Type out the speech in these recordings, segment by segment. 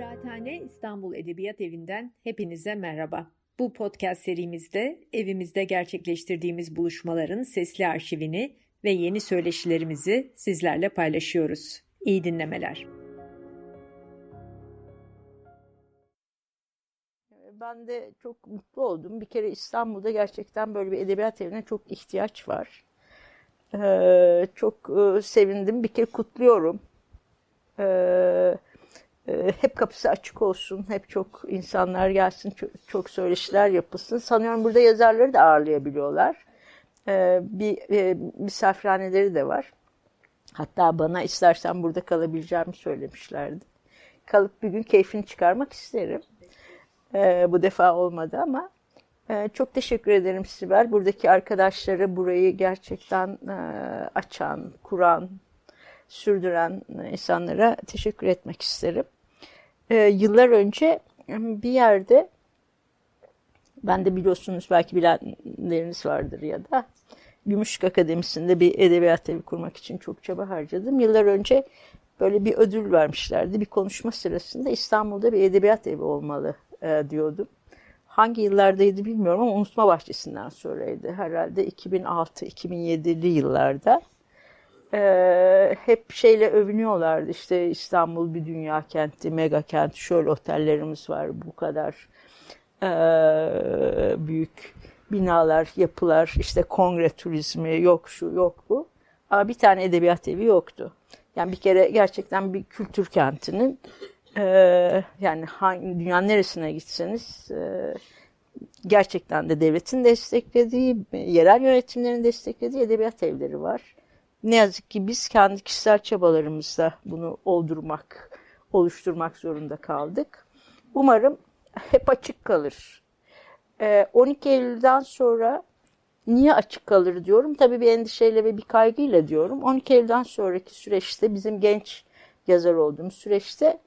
Kıraathane İstanbul Edebiyat Evi'nden hepinize merhaba. Bu podcast serimizde evimizde gerçekleştirdiğimiz buluşmaların sesli arşivini ve yeni söyleşilerimizi sizlerle paylaşıyoruz. İyi dinlemeler. Ben de çok mutlu oldum. Bir kere İstanbul'da gerçekten böyle bir edebiyat evine çok ihtiyaç var. Ee, çok e, sevindim. Bir kere kutluyorum. Ee, hep kapısı açık olsun. Hep çok insanlar gelsin. Çok, çok söyleşiler yapılsın. Sanıyorum burada yazarları da ağırlayabiliyorlar. Ee, bir e, misafirhaneleri de var. Hatta bana istersen burada kalabileceğimi söylemişlerdi. Kalıp bir gün keyfini çıkarmak isterim. Ee, bu defa olmadı ama e, çok teşekkür ederim Sibel. Buradaki arkadaşları burayı gerçekten e, açan, kuran, sürdüren insanlara teşekkür etmek isterim. E, yıllar önce bir yerde ben de biliyorsunuz belki bilenleriniz vardır ya da Gümüşlük Akademisi'nde bir edebiyat evi kurmak için çok çaba harcadım. Yıllar önce böyle bir ödül vermişlerdi. Bir konuşma sırasında İstanbul'da bir edebiyat evi olmalı e, diyordum. Hangi yıllardaydı bilmiyorum ama unutma bahçesinden sonraydı. Herhalde 2006-2007'li yıllarda. E, hep şeyle övünüyorlardı işte İstanbul bir dünya kenti, mega kent, şöyle otellerimiz var bu kadar e, büyük binalar, yapılar, işte kongre turizmi yok şu yok bu. Ama bir tane edebiyat evi yoktu. Yani bir kere gerçekten bir kültür kentinin e, yani hangi, dünyanın neresine gitseniz e, gerçekten de devletin desteklediği, yerel yönetimlerin desteklediği edebiyat evleri var. Ne yazık ki biz kendi kişisel çabalarımızla bunu oldurmak, oluşturmak zorunda kaldık. Umarım hep açık kalır. 12 Eylül'den sonra niye açık kalır diyorum. Tabii bir endişeyle ve bir kaygıyla diyorum. 12 Eylül'den sonraki süreçte bizim genç yazar olduğumuz süreçte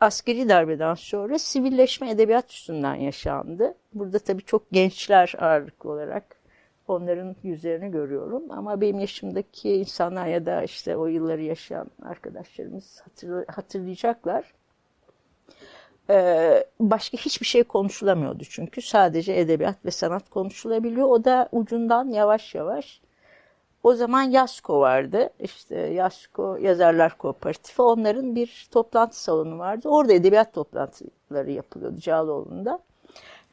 askeri darbeden sonra sivilleşme edebiyat üstünden yaşandı. Burada tabii çok gençler ağırlıklı olarak onların yüzlerini görüyorum. Ama benim yaşımdaki insanlar ya da işte o yılları yaşayan arkadaşlarımız hatırlayacaklar. Ee, başka hiçbir şey konuşulamıyordu çünkü. Sadece edebiyat ve sanat konuşulabiliyor. O da ucundan yavaş yavaş. O zaman YASKO vardı. İşte YASKO Yazarlar Kooperatifi. Onların bir toplantı salonu vardı. Orada edebiyat toplantıları yapılıyordu Cağaloğlu'nda.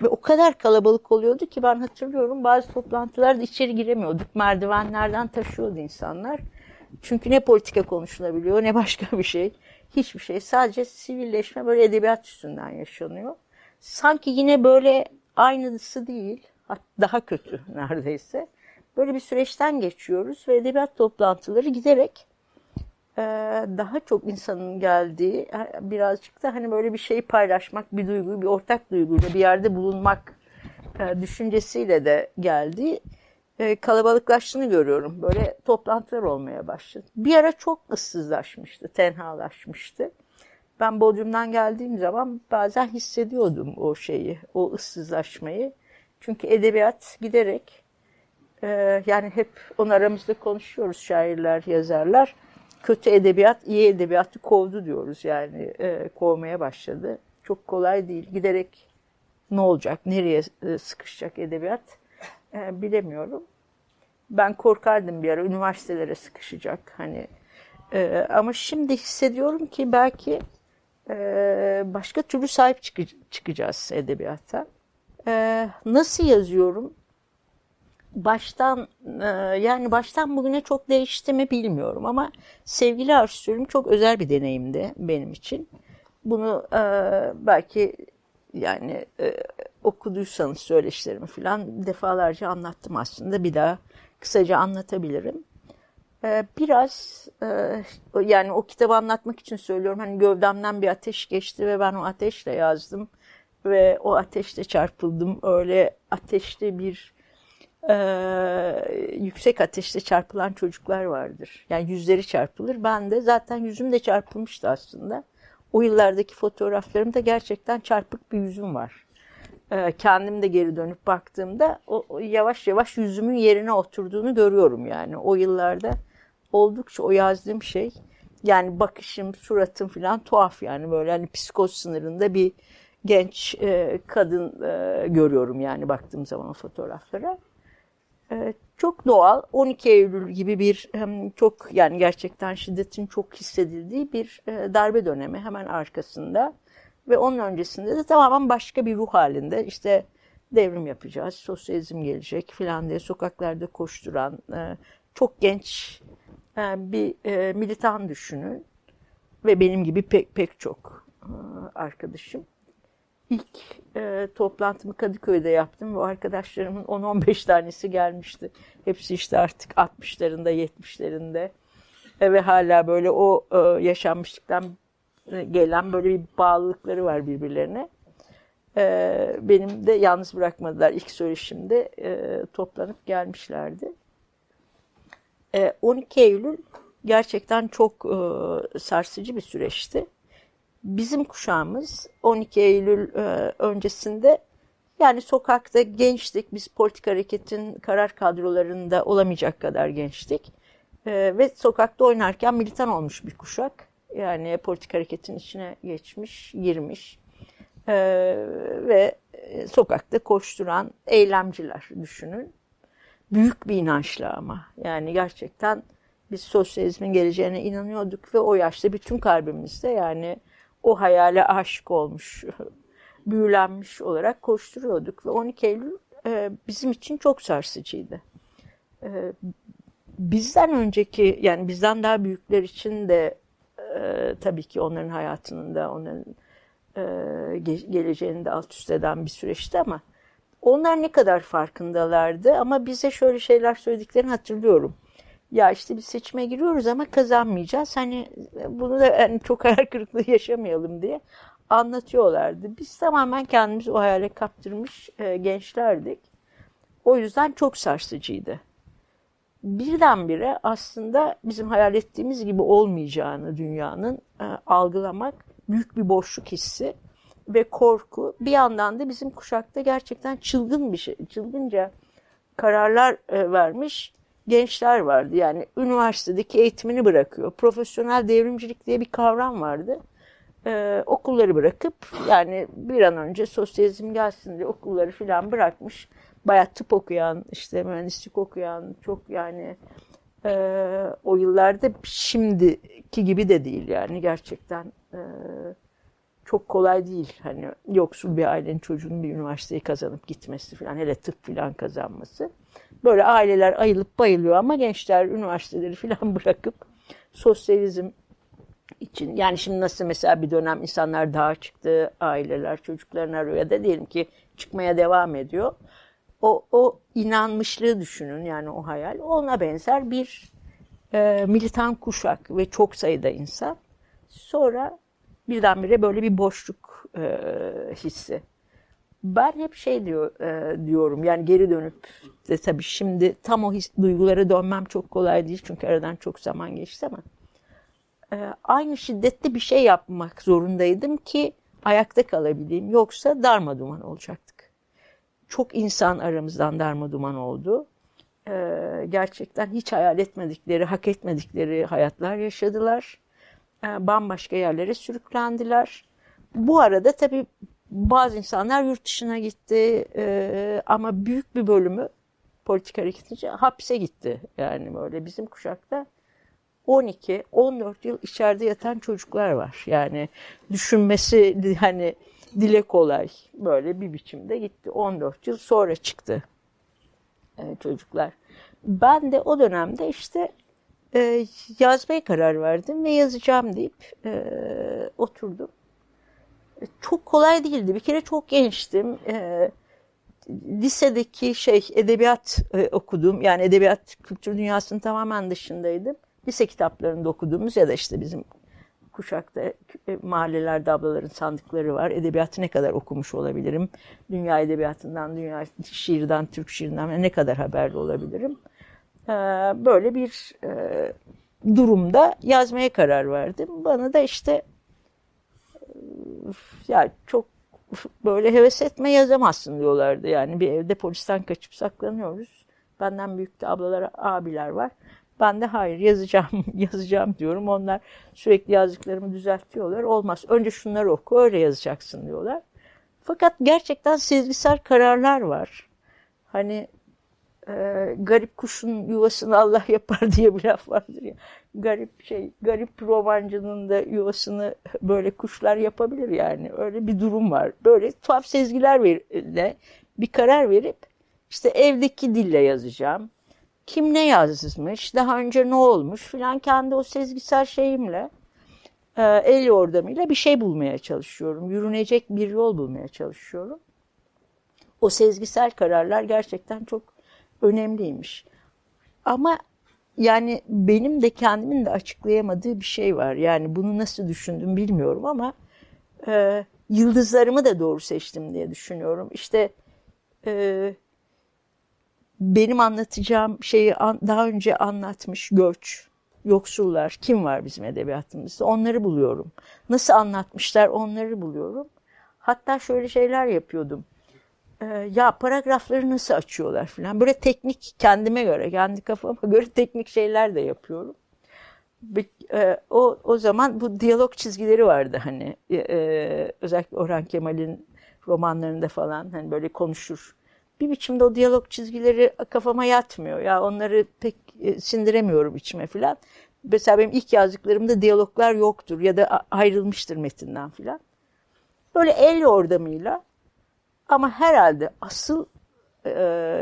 Ve o kadar kalabalık oluyordu ki ben hatırlıyorum bazı toplantılarda içeri giremiyorduk. Merdivenlerden taşıyordu insanlar. Çünkü ne politika konuşulabiliyor ne başka bir şey. Hiçbir şey. Sadece sivilleşme böyle edebiyat üstünden yaşanıyor. Sanki yine böyle aynısı değil. Daha kötü neredeyse. Böyle bir süreçten geçiyoruz ve edebiyat toplantıları giderek daha çok insanın geldiği e, birazcık da hani böyle bir şeyi paylaşmak, bir duyguyu, bir ortak duyguyla bir yerde bulunmak e, düşüncesiyle de geldiği kalabalıklaştığını görüyorum. Böyle toplantılar olmaya başladı. Bir ara çok ıssızlaşmıştı, tenhalaşmıştı. Ben Bodrum'dan geldiğim zaman bazen hissediyordum o şeyi, o ıssızlaşmayı. Çünkü edebiyat giderek, yani hep onu aramızda konuşuyoruz şairler, yazarlar kötü edebiyat iyi edebiyatı kovdu diyoruz yani e, kovmaya başladı. Çok kolay değil. Giderek ne olacak, nereye e, sıkışacak edebiyat e, bilemiyorum. Ben korkardım bir ara üniversitelere sıkışacak hani. E, ama şimdi hissediyorum ki belki e, başka türlü sahip çık çıkacağız edebiyata. E, nasıl yazıyorum? Baştan e, yani baştan bugüne çok değişti mi bilmiyorum ama sevgili Arşivim çok özel bir deneyimdi benim için. Bunu e, belki yani e, okuduysanız söyleşilerimi falan defalarca anlattım aslında. Bir daha kısaca anlatabilirim. Biraz yani o kitabı anlatmak için söylüyorum. Hani gövdemden bir ateş geçti ve ben o ateşle yazdım. Ve o ateşle çarpıldım. Öyle ateşli bir e, yüksek ateşte çarpılan çocuklar vardır. Yani yüzleri çarpılır. Ben de zaten yüzüm de çarpılmıştı aslında. O yıllardaki fotoğraflarımda gerçekten çarpık bir yüzüm var. E, kendim de geri dönüp baktığımda o, o yavaş yavaş yüzümün yerine oturduğunu görüyorum yani. O yıllarda oldukça o yazdığım şey Yani bakışım, suratım falan tuhaf yani böyle hani psikoz sınırında bir genç e, kadın e, görüyorum yani baktığım zaman o fotoğraflara. E, çok doğal 12 Eylül gibi bir çok yani gerçekten şiddetin çok hissedildiği bir e, darbe dönemi hemen arkasında ve onun öncesinde de tamamen başka bir ruh halinde işte devrim yapacağız, sosyalizm gelecek filan diye sokaklarda koşturan e, çok genç e, bir militan düşünün ve benim gibi pek pek çok arkadaşım. İlk e, toplantımı Kadıköy'de yaptım ve arkadaşlarımın 10-15 tanesi gelmişti. Hepsi işte artık 60'larında, 70'lerinde e, ve hala böyle o e, yaşanmışlıktan gelen böyle bir bağlılıkları var birbirlerine. E, benim de yalnız bırakmadılar. İlk söyleşimde e, toplanıp gelmişlerdi. E, 12 Eylül gerçekten çok e, sarsıcı bir süreçti bizim kuşağımız 12 Eylül e, öncesinde yani sokakta gençtik. Biz politik hareketin karar kadrolarında olamayacak kadar gençtik. E, ve sokakta oynarken militan olmuş bir kuşak. Yani politik hareketin içine geçmiş, girmiş. E, ve sokakta koşturan eylemciler düşünün. Büyük bir inançla ama. Yani gerçekten biz sosyalizmin geleceğine inanıyorduk ve o yaşta bütün kalbimizde yani o hayale aşık olmuş, büyülenmiş olarak koşturuyorduk. Ve 12 Eylül e, bizim için çok sarsıcıydı. E, bizden önceki, yani bizden daha büyükler için de e, tabii ki onların hayatının da, onların e, geleceğini de alt üst eden bir süreçti ama onlar ne kadar farkındalardı ama bize şöyle şeyler söylediklerini hatırlıyorum ya işte bir seçime giriyoruz ama kazanmayacağız. Hani bunu da yani çok hayal kırıklığı yaşamayalım diye anlatıyorlardı. Biz tamamen kendimizi o hayale kaptırmış e, gençlerdik. O yüzden çok sarsıcıydı. Birdenbire aslında bizim hayal ettiğimiz gibi olmayacağını dünyanın e, algılamak büyük bir boşluk hissi ve korku. Bir yandan da bizim kuşakta gerçekten çılgın bir şey, çılgınca kararlar e, vermiş gençler vardı. Yani üniversitedeki eğitimini bırakıyor. Profesyonel devrimcilik diye bir kavram vardı. Ee, okulları bırakıp yani bir an önce sosyalizm gelsin diye okulları filan bırakmış. Bayağı tıp okuyan, işte mühendislik okuyan, çok yani e, o yıllarda şimdiki gibi de değil yani gerçekten e, çok kolay değil. Hani yoksul bir ailenin çocuğunun bir üniversiteyi kazanıp gitmesi falan hele tıp filan kazanması. Böyle aileler ayılıp bayılıyor ama gençler üniversiteleri falan bırakıp sosyalizm için yani şimdi nasıl mesela bir dönem insanlar daha çıktı, aileler çocuklarını arıyor ya da diyelim ki çıkmaya devam ediyor. O, o inanmışlığı düşünün yani o hayal. Ona benzer bir e, militan kuşak ve çok sayıda insan. Sonra birdenbire böyle bir boşluk e, hissi. Ben hep şey diyor e, diyorum yani geri dönüp de tabii şimdi tam o his, duygulara dönmem çok kolay değil çünkü aradan çok zaman geçti ama e, aynı şiddette bir şey yapmak zorundaydım ki ayakta kalabileyim yoksa darma duman olacaktık. Çok insan aramızdan darma duman oldu. E, gerçekten hiç hayal etmedikleri, hak etmedikleri hayatlar yaşadılar. E, bambaşka yerlere sürüklendiler. Bu arada tabii bazı insanlar yurt dışına gitti e, ama büyük bir bölümü politik hareketince hapse gitti. Yani böyle bizim kuşakta 12-14 yıl içeride yatan çocuklar var. Yani düşünmesi hani dile kolay böyle bir biçimde gitti. 14 yıl sonra çıktı e, çocuklar. Ben de o dönemde işte e, yazmaya karar verdim ve yazacağım deyip e, oturdum çok kolay değildi. Bir kere çok gençtim. E, lisedeki şey edebiyat e, okudum. Yani edebiyat kültür dünyasının tamamen dışındaydım. Lise kitaplarında okuduğumuz ya da işte bizim kuşakta e, mahallelerde ablaların sandıkları var. Edebiyatı ne kadar okumuş olabilirim? Dünya edebiyatından, dünya şiirden, Türk şiirinden ne kadar haberli olabilirim? E, böyle bir e, durumda yazmaya karar verdim. Bana da işte ya çok böyle heves etme yazamazsın diyorlardı. Yani bir evde polisten kaçıp saklanıyoruz. Benden büyük de ablalar, abiler var. Ben de hayır yazacağım, yazacağım diyorum. Onlar sürekli yazdıklarımı düzeltiyorlar. Olmaz. Önce şunları oku, öyle yazacaksın diyorlar. Fakat gerçekten sezgisel kararlar var. Hani e, garip kuşun yuvasını Allah yapar diye bir laf vardır ya. Garip şey, garip romancının da yuvasını böyle kuşlar yapabilir yani. Öyle bir durum var. Böyle tuhaf sezgilerle bir karar verip işte evdeki dille yazacağım. Kim ne yazmış, daha önce ne olmuş filan kendi o sezgisel şeyimle e, el yordamıyla bir şey bulmaya çalışıyorum. Yürünecek bir yol bulmaya çalışıyorum. O sezgisel kararlar gerçekten çok önemliymiş. Ama yani benim de kendimin de açıklayamadığı bir şey var. Yani bunu nasıl düşündüm bilmiyorum ama e, yıldızlarımı da doğru seçtim diye düşünüyorum. İşte e, benim anlatacağım şeyi an, daha önce anlatmış göç, yoksullar kim var bizim edebiyatımızda onları buluyorum. Nasıl anlatmışlar onları buluyorum. Hatta şöyle şeyler yapıyordum. Ee, ya paragrafları nasıl açıyorlar falan. Böyle teknik kendime göre, kendi kafama göre teknik şeyler de yapıyorum. E, o, o zaman bu diyalog çizgileri vardı hani. E, özellikle Orhan Kemal'in romanlarında falan hani böyle konuşur. Bir biçimde o diyalog çizgileri kafama yatmıyor. Ya onları pek e, sindiremiyorum içime falan. Mesela benim ilk yazdıklarımda diyaloglar yoktur ya da ayrılmıştır metinden filan. Böyle el yordamıyla ama herhalde asıl e,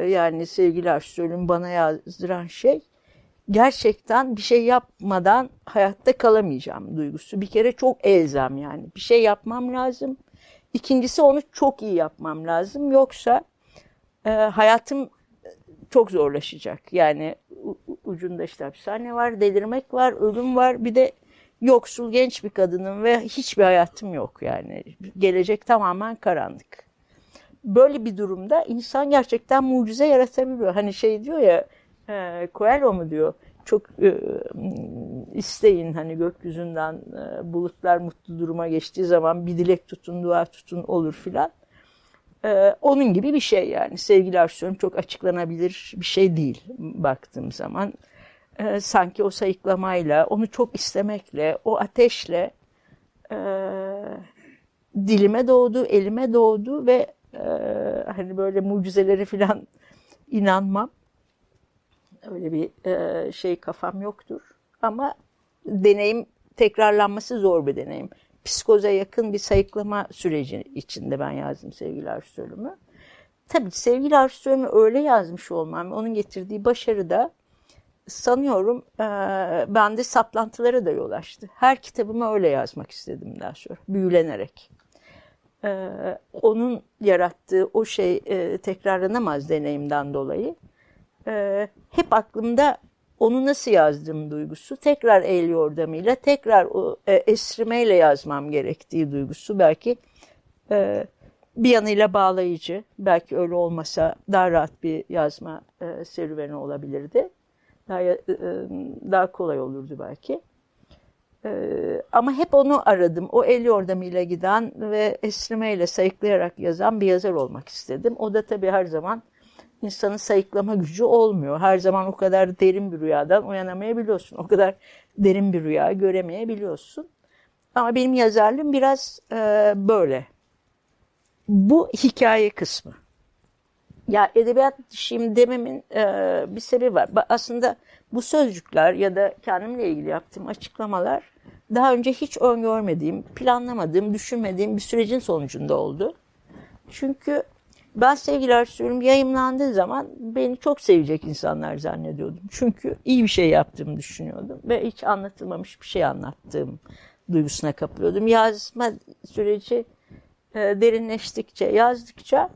yani sevgili Arşsöl'ün bana yazdıran şey gerçekten bir şey yapmadan hayatta kalamayacağım duygusu. Bir kere çok elzem yani. Bir şey yapmam lazım. İkincisi onu çok iyi yapmam lazım. Yoksa e, hayatım çok zorlaşacak. Yani ucunda işte hapishane var, delirmek var, ölüm var. Bir de yoksul genç bir kadının ve hiçbir hayatım yok yani. Gelecek tamamen karanlık. Böyle bir durumda insan gerçekten mucize yaratabiliyor. Hani şey diyor ya, e, Coelho mu diyor, çok e, isteyin hani gökyüzünden e, bulutlar mutlu duruma geçtiği zaman bir dilek tutun, dua tutun olur filan. E, onun gibi bir şey yani. Sevgili Arşiyorum çok açıklanabilir bir şey değil baktığım zaman. E, sanki o sayıklamayla, onu çok istemekle, o ateşle e, dilime doğdu, elime doğdu ve e, hani böyle mucizeleri filan inanmam. Öyle bir e, şey kafam yoktur. Ama deneyim tekrarlanması zor bir deneyim. Psikoza yakın bir sayıklama süreci içinde ben yazdım sevgili Arşsölüm'ü. Tabii sevgili Arşsölüm'ü öyle yazmış olmam, onun getirdiği başarı da sanıyorum e, bende saplantılara da yol açtı. Her kitabımı öyle yazmak istedim daha sonra, büyülenerek. E, onun yarattığı o şey e, tekrarlanamaz deneyimden dolayı e, hep aklımda onu nasıl yazdım duygusu, tekrar el yordamıyla, tekrar o e, esrimeyle yazmam gerektiği duygusu belki e, bir yanıyla bağlayıcı, belki öyle olmasa daha rahat bir yazma e, serüveni olabilirdi. Daha, e, daha kolay olurdu belki. E, ama hep onu aradım. O el yordamıyla giden ve esrimeyle sayıklayarak yazan bir yazar olmak istedim. O da tabii her zaman insanın sayıklama gücü olmuyor. Her zaman o kadar derin bir rüyadan uyanamayabiliyorsun. O kadar derin bir rüya göremeyebiliyorsun. Ama benim yazarlığım biraz e, böyle. Bu hikaye kısmı. Ya edebiyat dışıyım dememin e, bir sebebi var. Aslında bu sözcükler ya da kendimle ilgili yaptığım açıklamalar daha önce hiç öngörmediğim, planlamadığım, düşünmediğim bir sürecin sonucunda oldu. Çünkü ben sevgili Arşivim yayımlandığı zaman beni çok sevecek insanlar zannediyordum. Çünkü iyi bir şey yaptığımı düşünüyordum ve hiç anlatılmamış bir şey anlattığım duygusuna kapılıyordum. Yazma süreci e, derinleştikçe, yazdıkça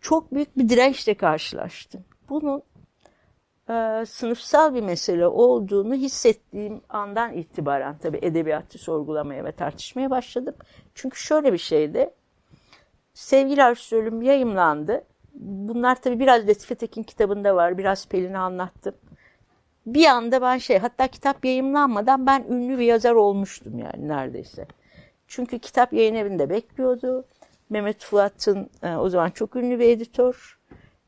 çok büyük bir dirençle karşılaştım. Bunun e, sınıfsal bir mesele olduğunu hissettiğim andan itibaren tabii edebiyatı sorgulamaya ve tartışmaya başladım. Çünkü şöyle bir şeydi, Sevgili Arşivölüm yayımlandı. Bunlar tabii biraz Latife Tekin kitabında var. Biraz Pelin'e anlattım. Bir anda ben şey hatta kitap yayımlanmadan ben ünlü bir yazar olmuştum yani neredeyse. Çünkü kitap yayın evinde bekliyordu. Mehmet Fuat'ın e, o zaman çok ünlü bir editör.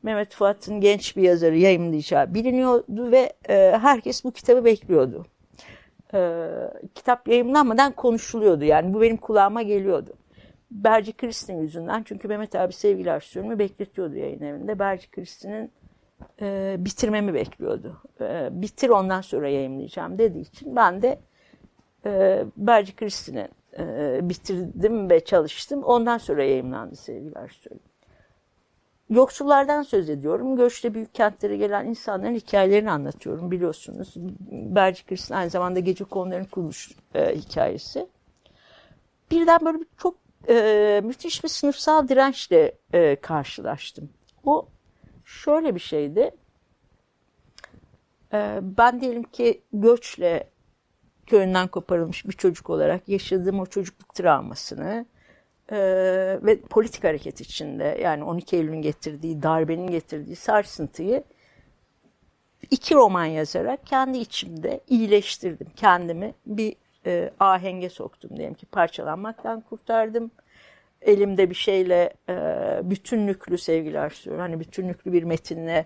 Mehmet Fuat'ın genç bir yazarı yayımlayacağı biliniyordu ve e, herkes bu kitabı bekliyordu. E, kitap yayımlanmadan konuşuluyordu yani bu benim kulağıma geliyordu. Berci Kristin yüzünden çünkü Mehmet abi sevgiler sürümü bekletiyordu yayın evinde. Berci Kristin'in e, bitirmemi bekliyordu. E, bitir ondan sonra yayınlayacağım dediği için ben de e, Berci Kristin'i e, bitirdim ve çalıştım. Ondan sonra yayınlandı sevgiler sürümü. Yoksullardan söz ediyorum. Göçte büyük kentlere gelen insanların hikayelerini anlatıyorum biliyorsunuz. Berci Kristin aynı zamanda gece konuların kuruluş e, hikayesi. Birden böyle bir çok e, müthiş bir sınıfsal dirençle e, karşılaştım. O şöyle bir şeydi. E, ben diyelim ki göçle köyünden koparılmış bir çocuk olarak yaşadığım o çocukluk travmasını e, ve politik hareket içinde yani 12 Eylül'ün getirdiği, darbenin getirdiği sarsıntıyı iki roman yazarak kendi içimde iyileştirdim. Kendimi bir e, ahenge soktum diyelim ki parçalanmaktan kurtardım. Elimde bir şeyle e, bütünlüklü sevgiler sürüyorum. Hani bütünlüklü bir metinle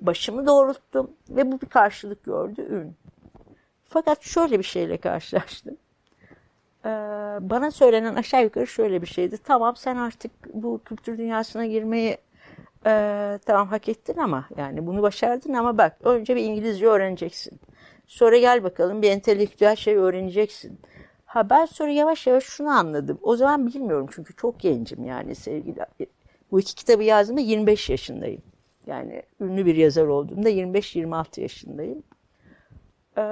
başımı doğrulttum ve bu bir karşılık gördü ün. Fakat şöyle bir şeyle karşılaştım. Ee, bana söylenen aşağı yukarı şöyle bir şeydi. Tamam sen artık bu kültür dünyasına girmeyi e, tamam hak ettin ama yani bunu başardın ama bak önce bir İngilizce öğreneceksin. Sonra gel bakalım bir entelektüel şey öğreneceksin. Ha ben sonra yavaş yavaş şunu anladım. O zaman bilmiyorum çünkü çok gencim yani sevgili. Bu iki kitabı yazdığımda 25 yaşındayım. Yani ünlü bir yazar olduğumda 25-26 yaşındayım. Ee,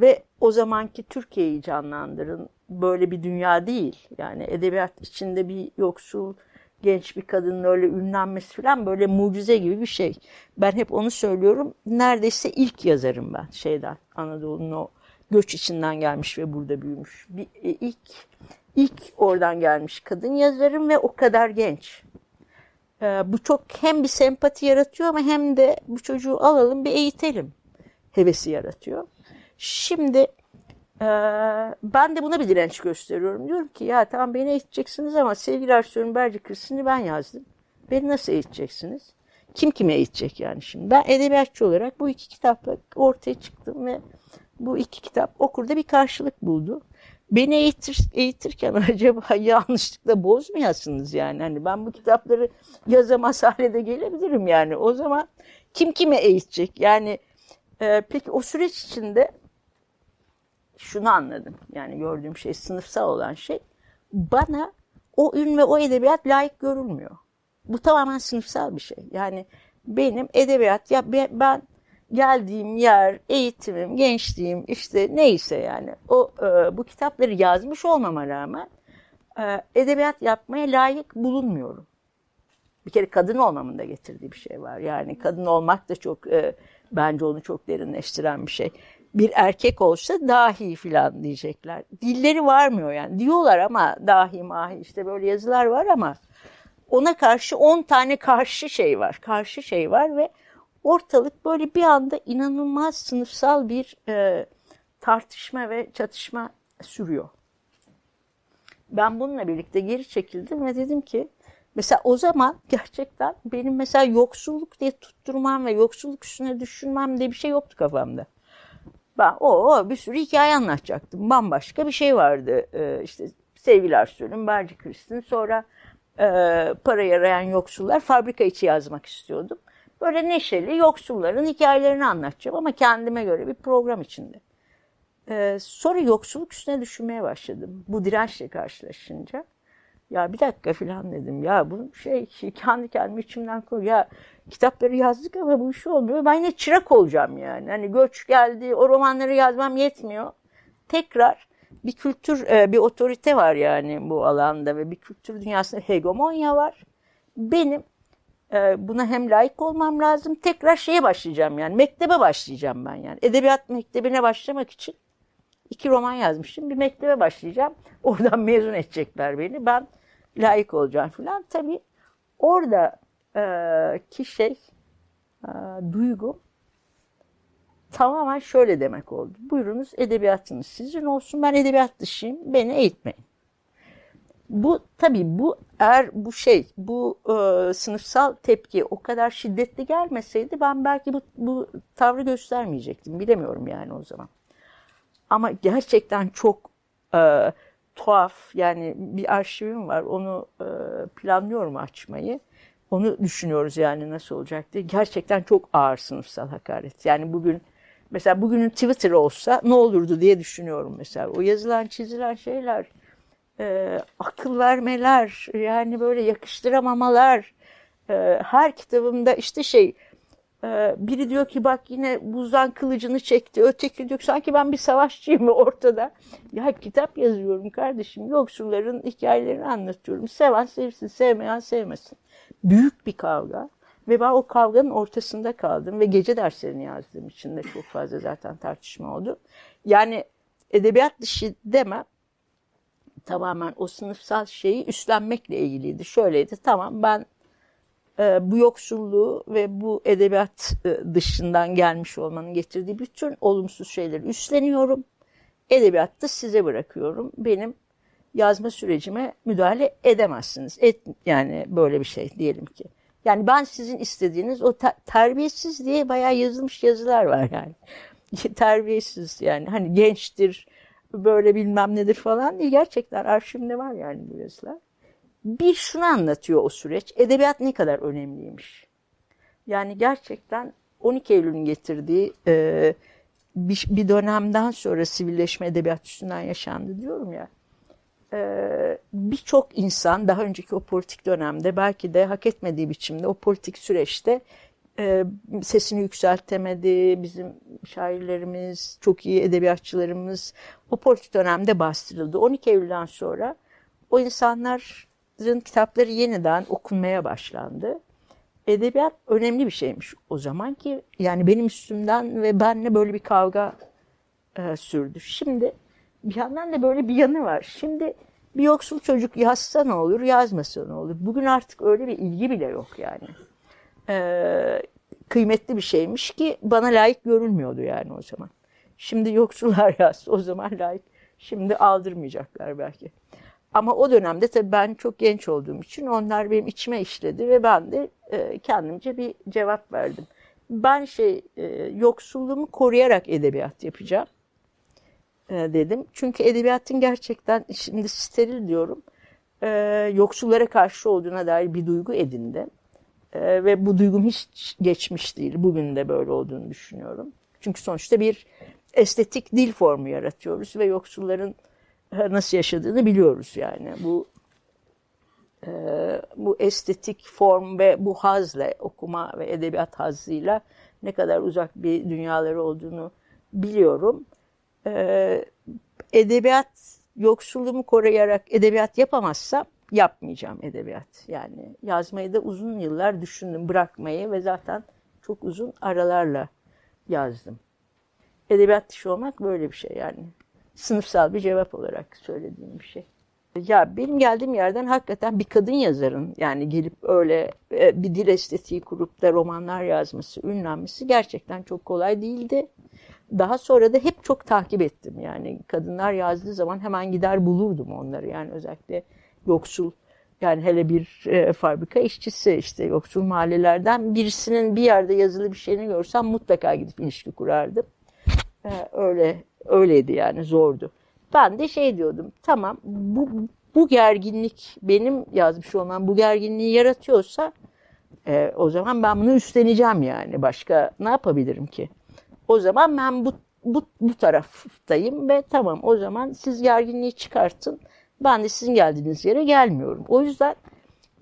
ve o zamanki Türkiye'yi canlandırın. Böyle bir dünya değil. Yani edebiyat içinde bir yoksul genç bir kadının öyle ünlenmesi falan böyle mucize gibi bir şey. Ben hep onu söylüyorum. Neredeyse ilk yazarım ben şeyden. Anadolu'nun o göç içinden gelmiş ve burada büyümüş. Bir, e, ilk ilk oradan gelmiş kadın yazarım ve o kadar genç. Ee, bu çok hem bir sempati yaratıyor ama hem de bu çocuğu alalım bir eğitelim hevesi yaratıyor. Şimdi e, ben de buna bir direnç gösteriyorum. Diyorum ki ya tamam beni eğiteceksiniz ama sevgili Ersoy'un Berce Kırsı'nı ben yazdım. Beni nasıl eğiteceksiniz? Kim kime eğitecek yani şimdi? Ben edebiyatçı olarak bu iki kitapla ortaya çıktım ve bu iki kitap okurda bir karşılık buldu. Beni eğitir, eğitirken acaba yanlışlıkla bozmayasınız yani. Hani ben bu kitapları yazamaz hale de gelebilirim yani. O zaman kim kime eğitecek? Yani e, peki o süreç içinde şunu anladım. Yani gördüğüm şey sınıfsal olan şey. Bana o ün ve o edebiyat layık görülmüyor. Bu tamamen sınıfsal bir şey. Yani benim edebiyat ya ben geldiğim yer, eğitimim, gençliğim işte neyse yani o e, bu kitapları yazmış olmama rağmen e, edebiyat yapmaya layık bulunmuyorum. Bir kere kadın olmamın da getirdiği bir şey var. Yani kadın olmak da çok e, bence onu çok derinleştiren bir şey bir erkek olsa dahi filan diyecekler. Dilleri varmıyor yani. Diyorlar ama dahi mahi işte böyle yazılar var ama ona karşı 10 tane karşı şey var. Karşı şey var ve ortalık böyle bir anda inanılmaz sınıfsal bir e, tartışma ve çatışma sürüyor. Ben bununla birlikte geri çekildim ve dedim ki mesela o zaman gerçekten benim mesela yoksulluk diye tutturmam ve yoksulluk üstüne düşünmem diye bir şey yoktu kafamda. Ben o bir sürü hikaye anlatacaktım. Bambaşka bir şey vardı. Ee, işte sevgiler söyleyeyim, Berci Kristin. Sonra e, para yarayan yoksullar fabrika içi yazmak istiyordum. Böyle neşeli yoksulların hikayelerini anlatacağım ama kendime göre bir program içinde. Ee, sonra yoksulluk üstüne düşünmeye başladım. Bu dirençle karşılaşınca. Ya bir dakika falan dedim. Ya bu şey kendi kendime içimden koy. Ya kitapları yazdık ama bu iş olmuyor. Ben yine çırak olacağım yani. Hani göç geldi, o romanları yazmam yetmiyor. Tekrar bir kültür, e, bir otorite var yani bu alanda ve bir kültür dünyasında hegemonya var. Benim e, buna hem layık olmam lazım. Tekrar şeye başlayacağım yani. Mektebe başlayacağım ben yani. Edebiyat mektebine başlamak için iki roman yazmışım. Bir mektebe başlayacağım. Oradan mezun edecekler beni. Ben layık olacağım falan. Tabii orada e, ki şey e, duygu tamamen şöyle demek oldu. Buyurunuz edebiyatınız sizin olsun ben edebiyat dışıyım beni eğitmeyin. Bu tabii bu eğer bu şey bu e, sınıfsal tepki o kadar şiddetli gelmeseydi ben belki bu, bu tavrı göstermeyecektim. Bilemiyorum yani o zaman. Ama gerçekten çok e, tuhaf yani bir arşivim var onu e, planlıyorum açmayı. Onu düşünüyoruz yani nasıl olacak diye. Gerçekten çok ağır sınıfsal hakaret. Yani bugün mesela bugünün Twitter olsa ne olurdu diye düşünüyorum mesela. O yazılan çizilen şeyler e, akıl vermeler yani böyle yakıştıramamalar e, her kitabımda işte şey biri diyor ki bak yine buzdan kılıcını çekti. Öteki diyor sanki ben bir savaşçıyım ortada. Ya kitap yazıyorum kardeşim. Yoksulların hikayelerini anlatıyorum. Seven sevsin sevmeyen sevmesin. Büyük bir kavga ve ben o kavganın ortasında kaldım ve gece derslerini yazdığım için de çok fazla zaten tartışma oldu. Yani edebiyat dışı demem tamamen o sınıfsal şeyi üstlenmekle ilgiliydi. Şöyleydi tamam ben bu yoksulluğu ve bu edebiyat e, dışından gelmiş olmanın getirdiği bütün olumsuz şeyleri üstleniyorum. Edebiyatta size bırakıyorum. Benim yazma sürecime müdahale edemezsiniz. Et, yani böyle bir şey diyelim ki. Yani ben sizin istediğiniz o ter terbiyesiz diye bayağı yazılmış yazılar var yani. terbiyesiz yani hani gençtir, böyle bilmem nedir falan değil. Gerçekten arşivimde var yani bu yazılar. Bir şunu anlatıyor o süreç. Edebiyat ne kadar önemliymiş. Yani gerçekten 12 Eylül'ün getirdiği e, bir, bir dönemden sonra sivilleşme edebiyat üstünden yaşandı diyorum ya. E, Birçok insan daha önceki o politik dönemde belki de hak etmediği biçimde o politik süreçte e, sesini yükseltemedi. Bizim şairlerimiz, çok iyi edebiyatçılarımız o politik dönemde bastırıldı. 12 Eylül'den sonra o insanların kitapları yeniden okunmaya başlandı. Edebiyat önemli bir şeymiş o zaman ki yani benim üstümden ve benle böyle bir kavga e, sürdü. Şimdi bir yandan da böyle bir yanı var. Şimdi bir yoksul çocuk yazsa ne olur, yazmasa ne olur. Bugün artık öyle bir ilgi bile yok yani e, kıymetli bir şeymiş ki bana layık görülmüyordu yani o zaman. Şimdi yoksullar yazsa o zaman layık. Şimdi aldırmayacaklar belki. Ama o dönemde tabii ben çok genç olduğum için onlar benim içime işledi ve ben de e, kendimce bir cevap verdim. Ben şey e, yoksulluğumu koruyarak edebiyat yapacağım e, dedim. Çünkü edebiyatın gerçekten şimdi steril diyorum e, yoksullara karşı olduğuna dair bir duygu edindim. Ee, ve bu duygum hiç geçmiş değil. Bugün de böyle olduğunu düşünüyorum. Çünkü sonuçta bir estetik dil formu yaratıyoruz ve yoksulların e, nasıl yaşadığını biliyoruz yani. Bu e, bu estetik form ve bu hazle okuma ve edebiyat hazıyla ne kadar uzak bir dünyaları olduğunu biliyorum. E, edebiyat yoksulluğumu koruyarak edebiyat yapamazsam yapmayacağım edebiyat. Yani yazmayı da uzun yıllar düşündüm bırakmayı ve zaten çok uzun aralarla yazdım. Edebiyat dışı olmak böyle bir şey yani. Sınıfsal bir cevap olarak söylediğim bir şey. Ya benim geldiğim yerden hakikaten bir kadın yazarın yani gelip öyle e, bir dil estetiği kurup da romanlar yazması, ünlenmesi gerçekten çok kolay değildi. Daha sonra da hep çok takip ettim yani kadınlar yazdığı zaman hemen gider bulurdum onları yani özellikle yoksul yani hele bir e, fabrika işçisi işte yoksul mahallelerden birisinin bir yerde yazılı bir şeyini görsem mutlaka gidip ilişki kurardım. E, öyle öyleydi yani zordu. Ben de şey diyordum tamam bu bu gerginlik benim yazmış olmam bu gerginliği yaratıyorsa e, o zaman ben bunu üstleneceğim yani başka ne yapabilirim ki? O zaman ben bu bu, bu taraftayım ve tamam o zaman siz gerginliği çıkartın ben de sizin geldiğiniz yere gelmiyorum. O yüzden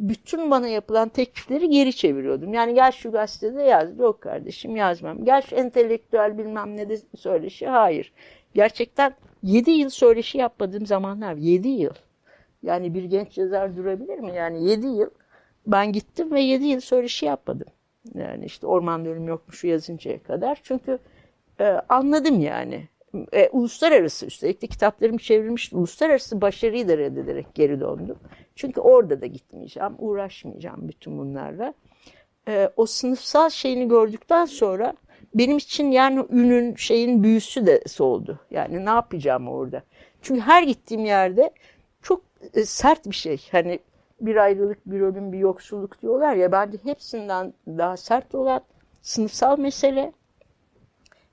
bütün bana yapılan teklifleri geri çeviriyordum. Yani gel şu gazetede yaz. Yok kardeşim yazmam. Gel şu entelektüel bilmem ne de söyleşi. Hayır. Gerçekten 7 yıl söyleşi yapmadığım zamanlar. 7 yıl. Yani bir genç yazar durabilir mi? Yani 7 yıl ben gittim ve 7 yıl söyleşi yapmadım. Yani işte orman ölüm yokmuş yazıncaya kadar. Çünkü e, anladım yani e, uluslararası üstelik de kitaplarım çevrilmişti. Uluslararası başarıyı da reddederek geri döndüm. Çünkü orada da gitmeyeceğim, uğraşmayacağım bütün bunlarla. E, o sınıfsal şeyini gördükten sonra benim için yani ünün şeyin büyüsü de soldu. Yani ne yapacağım orada? Çünkü her gittiğim yerde çok e, sert bir şey. Hani bir ayrılık, bir ölüm, bir yoksulluk diyorlar ya bence hepsinden daha sert olan sınıfsal mesele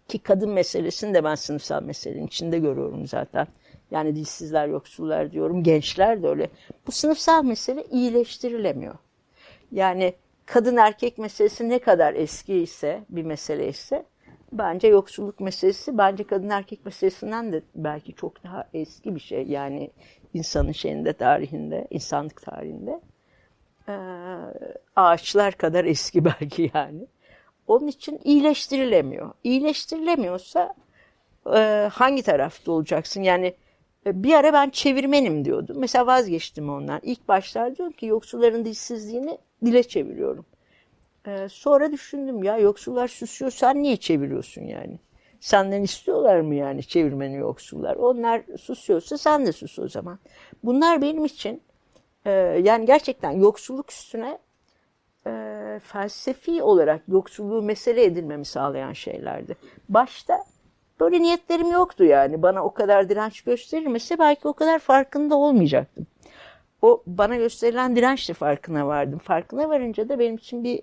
ki kadın meselesini de ben sınıfsal meselenin içinde görüyorum zaten. Yani dilsizler, yoksullar diyorum, gençler de öyle. Bu sınıfsal mesele iyileştirilemiyor. Yani kadın erkek meselesi ne kadar eski ise bir mesele ise bence yoksulluk meselesi bence kadın erkek meselesinden de belki çok daha eski bir şey. Yani insanın şeyinde tarihinde, insanlık tarihinde. Ee, ağaçlar kadar eski belki yani. Onun için iyileştirilemiyor. İyileştirilemiyorsa e, hangi tarafta olacaksın? Yani bir ara ben çevirmenim diyordum. Mesela vazgeçtim ondan. İlk başlar diyorum ki yoksulların dilsizliğini dile çeviriyorum. Ee, sonra düşündüm ya yoksullar susuyor sen niye çeviriyorsun yani? Senden istiyorlar mı yani çevirmeni yoksullar? Onlar susuyorsa sen de sus o zaman. Bunlar benim için e, yani gerçekten yoksulluk üstüne e, felsefi olarak yoksulluğu mesele edilmemi sağlayan şeylerdi. Başta böyle niyetlerim yoktu yani. Bana o kadar direnç gösterilmese belki o kadar farkında olmayacaktım. O bana gösterilen dirençle farkına vardım. Farkına varınca da benim için bir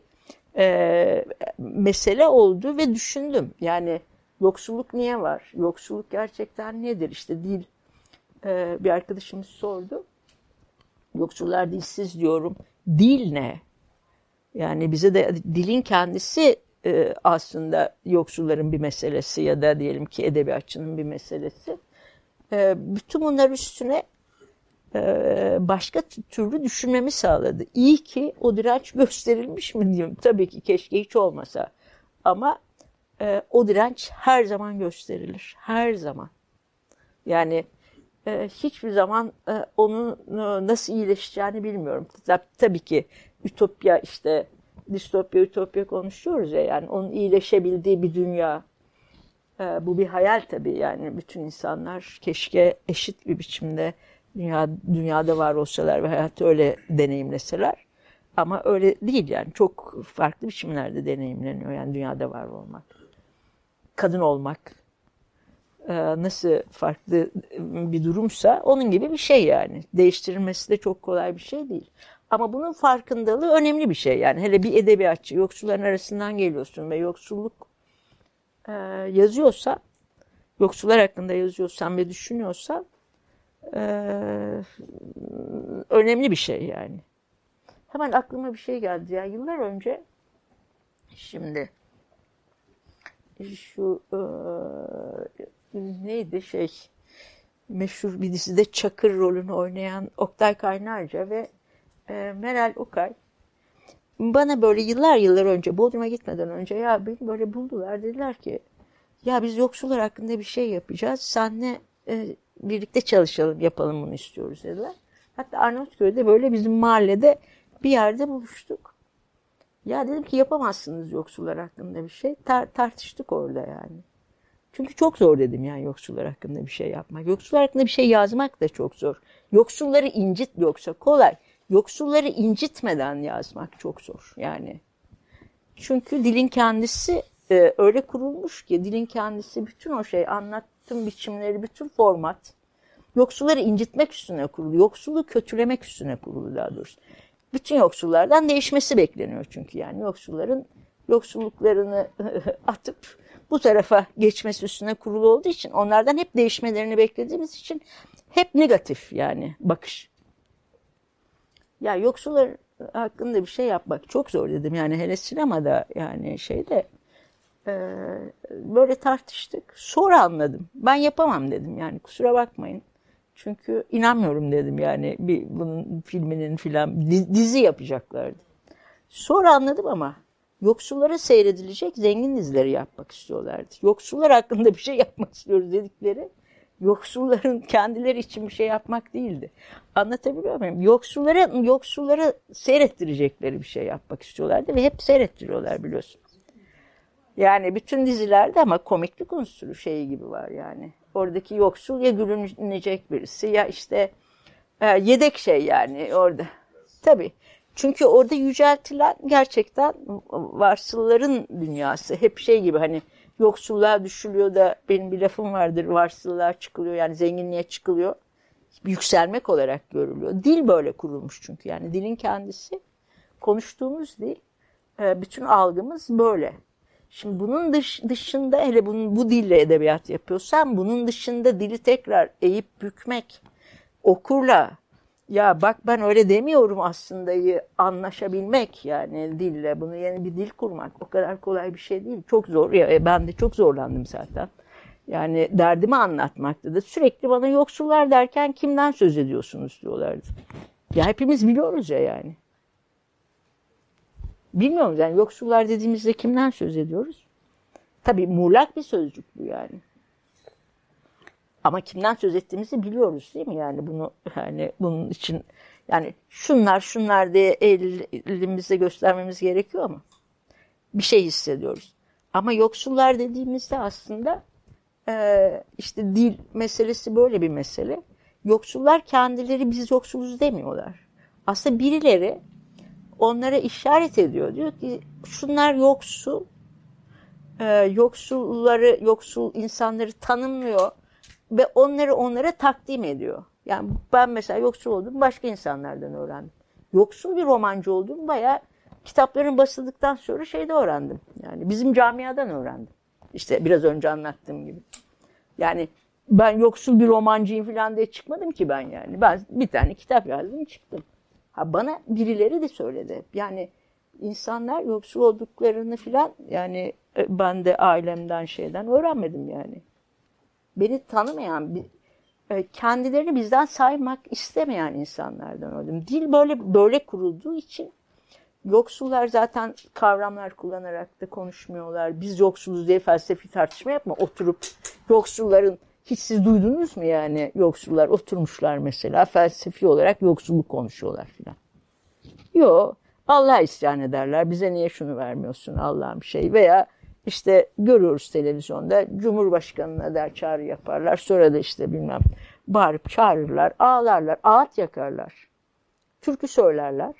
e, mesele oldu ve düşündüm. Yani yoksulluk niye var? Yoksulluk gerçekten nedir? İşte dil. E, bir arkadaşımız sordu. Yoksullar dilsiz diyorum. Dil ne? Yani bize de dilin kendisi e, aslında yoksulların bir meselesi ya da diyelim ki edebiyatçının bir meselesi. E, bütün bunlar üstüne e, başka türlü düşünmemi sağladı. İyi ki o direnç gösterilmiş mi diyorum. Tabii ki keşke hiç olmasa. Ama e, o direnç her zaman gösterilir. Her zaman. Yani e, hiçbir zaman onun nasıl iyileşeceğini bilmiyorum. Tabii ki ütopya işte distopya, ütopya konuşuyoruz ya yani onun iyileşebildiği bir dünya. Bu bir hayal tabii yani bütün insanlar keşke eşit bir biçimde dünya, dünyada var olsalar ve hayatı öyle deneyimleseler. Ama öyle değil yani çok farklı biçimlerde deneyimleniyor yani dünyada var olmak. Kadın olmak e, nasıl farklı bir durumsa onun gibi bir şey yani. Değiştirilmesi de çok kolay bir şey değil. Ama bunun farkındalığı önemli bir şey yani. Hele bir edebiyatçı yoksulların arasından geliyorsun ve yoksulluk e, yazıyorsa, yoksullar hakkında yazıyorsan ve düşünüyorsan ee, önemli bir şey yani. Hemen aklıma bir şey geldi. ya yıllar önce şimdi şu e, neydi şey meşhur bir dizide Çakır rolünü oynayan Oktay Kaynarca ve e, Meral Okay bana böyle yıllar yıllar önce Bodrum'a gitmeden önce ya beni böyle buldular dediler ki ya biz yoksullar hakkında bir şey yapacağız. Senle e, birlikte çalışalım, yapalım bunu istiyoruz dediler. Hatta Arnavutköy'de böyle bizim mahallede bir yerde buluştuk. Ya dedim ki yapamazsınız yoksullar hakkında bir şey. Tar tartıştık orada yani. Çünkü çok zor dedim yani yoksullar hakkında bir şey yapmak. Yoksullar hakkında bir şey yazmak da çok zor. Yoksulları incit yoksa kolay. Yoksulları incitmeden yazmak çok zor yani. Çünkü dilin kendisi e, öyle kurulmuş ki dilin kendisi bütün o şey anlat tüm biçimleri, bütün format yoksulları incitmek üstüne kurulu, yoksulu kötülemek üstüne kurulu daha doğrusu. Bütün yoksullardan değişmesi bekleniyor çünkü yani yoksulların yoksulluklarını atıp bu tarafa geçmesi üstüne kurulu olduğu için onlardan hep değişmelerini beklediğimiz için hep negatif yani bakış. Ya yoksullar hakkında bir şey yapmak çok zor dedim yani hele sinemada yani şeyde ee, böyle tartıştık. Sonra anladım. Ben yapamam dedim yani kusura bakmayın. Çünkü inanmıyorum dedim yani bir bunun filminin filan dizi yapacaklardı. Sonra anladım ama yoksullara seyredilecek zengin dizileri yapmak istiyorlardı. Yoksullar hakkında bir şey yapmak istiyoruz dedikleri yoksulların kendileri için bir şey yapmak değildi. Anlatabiliyor muyum? Yoksullara, yoksullara seyrettirecekleri bir şey yapmak istiyorlardı ve hep seyrettiriyorlar biliyorsun. Yani bütün dizilerde ama komiklik unsuru şeyi gibi var yani. Oradaki yoksul ya gülünecek birisi ya işte e, yedek şey yani orada. Tabii. Çünkü orada yüceltilen gerçekten varsılların dünyası. Hep şey gibi hani yoksulluğa düşülüyor da benim bir lafım vardır varsıllığa çıkılıyor yani zenginliğe çıkılıyor. yükselmek olarak görülüyor. Dil böyle kurulmuş çünkü yani dilin kendisi konuştuğumuz dil e, bütün algımız böyle. Şimdi bunun dış, dışında hele bunun, bu dille edebiyat yapıyorsan bunun dışında dili tekrar eğip bükmek okurla ya bak ben öyle demiyorum aslında'yı anlaşabilmek yani dille bunu yeni bir dil kurmak o kadar kolay bir şey değil. Çok zor ya e, ben de çok zorlandım zaten. Yani derdimi anlatmakta da sürekli bana yoksullar derken kimden söz ediyorsunuz diyorlardı. Ya hepimiz biliyoruz ya yani. Bilmiyoruz yani yoksullar dediğimizde kimden söz ediyoruz? Tabii muğlak bir sözcük bu yani. Ama kimden söz ettiğimizi biliyoruz değil mi? Yani bunu yani bunun için yani şunlar şunlar diye elimizde göstermemiz gerekiyor mu? Bir şey hissediyoruz. Ama yoksullar dediğimizde aslında e, işte dil meselesi böyle bir mesele. Yoksullar kendileri biz yoksuluz demiyorlar. Aslında birileri onlara işaret ediyor. Diyor ki şunlar yoksul, e, yoksulları, yoksul insanları tanımlıyor ve onları onlara takdim ediyor. Yani ben mesela yoksul oldum başka insanlardan öğrendim. Yoksul bir romancı oldum bayağı kitapların basıldıktan sonra şeyde öğrendim. Yani bizim camiadan öğrendim. İşte biraz önce anlattığım gibi. Yani ben yoksul bir romancıyım falan diye çıkmadım ki ben yani. Ben bir tane kitap yazdım çıktım. Ha bana birileri de söyledi. Yani insanlar yoksul olduklarını falan yani e, ben de ailemden şeyden öğrenmedim yani. Beni tanımayan, e, kendilerini bizden saymak istemeyen insanlardan öldüm. Dil böyle böyle kurulduğu için yoksullar zaten kavramlar kullanarak da konuşmuyorlar. Biz yoksuluz diye felsefi tartışma yapma. Oturup yoksulların hiç siz duydunuz mu yani yoksullar oturmuşlar mesela felsefi olarak yoksulluk konuşuyorlar filan. Yok Allah isyan ederler bize niye şunu vermiyorsun Allah'ım şey veya işte görüyoruz televizyonda Cumhurbaşkanı'na der çağrı yaparlar sonra da işte bilmem bağırıp çağırırlar ağlarlar ağıt yakarlar türkü söylerler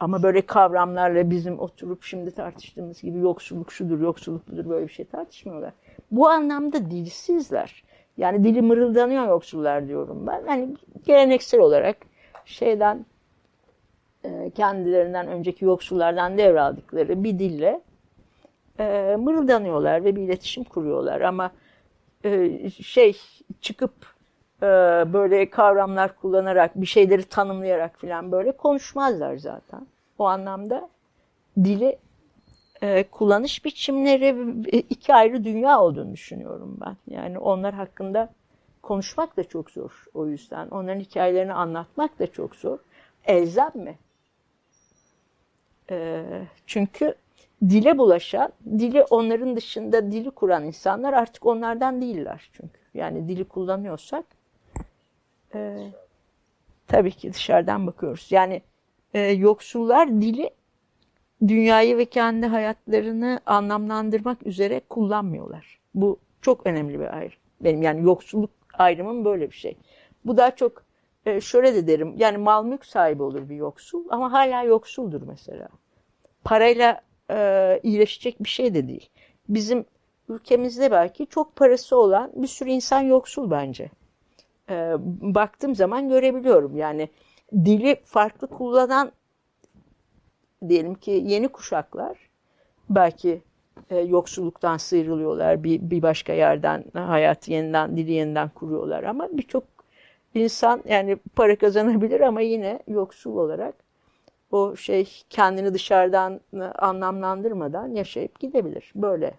ama böyle kavramlarla bizim oturup şimdi tartıştığımız gibi yoksulluk şudur, yoksulluk budur böyle bir şey tartışmıyorlar. Bu anlamda dilsizler. Yani dili mırıldanıyor yoksullar diyorum ben. Yani geleneksel olarak şeyden e, kendilerinden önceki yoksullardan devraldıkları bir dille e, mırıldanıyorlar ve bir iletişim kuruyorlar. Ama e, şey çıkıp e, böyle kavramlar kullanarak bir şeyleri tanımlayarak falan böyle konuşmazlar zaten. O anlamda dili e, kullanış biçimleri iki ayrı dünya olduğunu düşünüyorum ben. Yani onlar hakkında konuşmak da çok zor o yüzden. Onların hikayelerini anlatmak da çok zor. Elzem mi? E, çünkü dile bulaşan, dili onların dışında dili kuran insanlar artık onlardan değiller çünkü. Yani dili kullanıyorsak e, tabii ki dışarıdan bakıyoruz. Yani e, yoksullar dili dünyayı ve kendi hayatlarını anlamlandırmak üzere kullanmıyorlar. Bu çok önemli bir ayrım. Benim yani yoksulluk ayrımım böyle bir şey. Bu daha çok e, şöyle de derim yani mal mülk sahibi olur bir yoksul ama hala yoksuldur mesela. Parayla e, iyileşecek bir şey de değil. Bizim ülkemizde belki çok parası olan bir sürü insan yoksul bence. E, baktığım zaman görebiliyorum yani dili farklı kullanan diyelim ki yeni kuşaklar belki e, yoksulluktan sıyrılıyorlar bir, bir başka yerden hayatı yeniden dili yeniden kuruyorlar ama birçok insan yani para kazanabilir ama yine yoksul olarak o şey kendini dışarıdan anlamlandırmadan yaşayıp gidebilir böyle.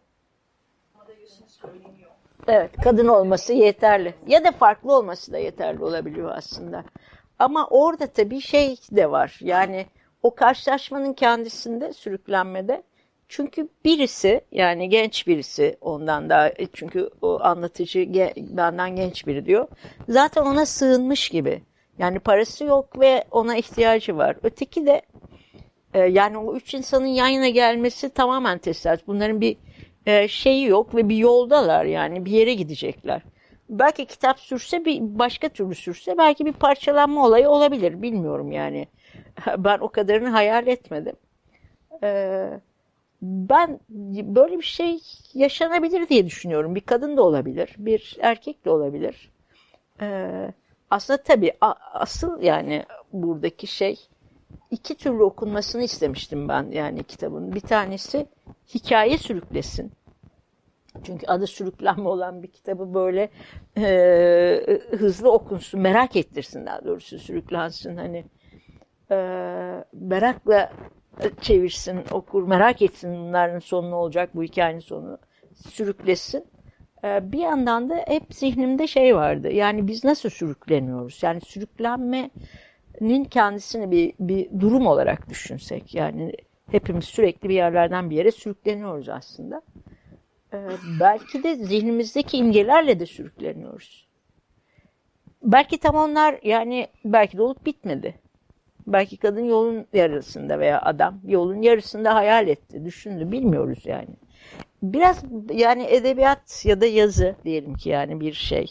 Evet, kadın olması yeterli. Ya da farklı olması da yeterli olabiliyor aslında. Ama orada tabii şey de var. Yani o karşılaşmanın kendisinde sürüklenmede çünkü birisi yani genç birisi ondan da çünkü o anlatıcı benden genç biri diyor. Zaten ona sığınmış gibi. Yani parası yok ve ona ihtiyacı var. Öteki de e, yani o üç insanın yan yana gelmesi tamamen tesadüf. Bunların bir e, şeyi yok ve bir yoldalar yani bir yere gidecekler. Belki kitap sürse bir başka türlü sürse belki bir parçalanma olayı olabilir bilmiyorum yani. Ben o kadarını hayal etmedim. Ee, ben böyle bir şey yaşanabilir diye düşünüyorum. Bir kadın da olabilir, bir erkek de olabilir. Ee, aslında tabii asıl yani buradaki şey iki türlü okunmasını istemiştim ben yani kitabın. Bir tanesi hikaye sürüklesin. Çünkü adı sürüklenme olan bir kitabı böyle e, hızlı okunsun, merak ettirsin daha doğrusu sürüklensin. Hani e, merakla çevirsin, okur, merak etsin bunların sonu ne olacak, bu hikayenin sonu sürüklesin. E, bir yandan da hep zihnimde şey vardı. Yani biz nasıl sürükleniyoruz? Yani sürüklenmenin kendisini bir, bir durum olarak düşünsek. Yani hepimiz sürekli bir yerlerden bir yere sürükleniyoruz aslında. Ee, belki de zihnimizdeki imgelerle de sürükleniyoruz. Belki tam onlar yani belki de olup bitmedi. Belki kadın yolun yarısında veya adam yolun yarısında hayal etti, düşündü, bilmiyoruz yani. Biraz yani edebiyat ya da yazı diyelim ki yani bir şey.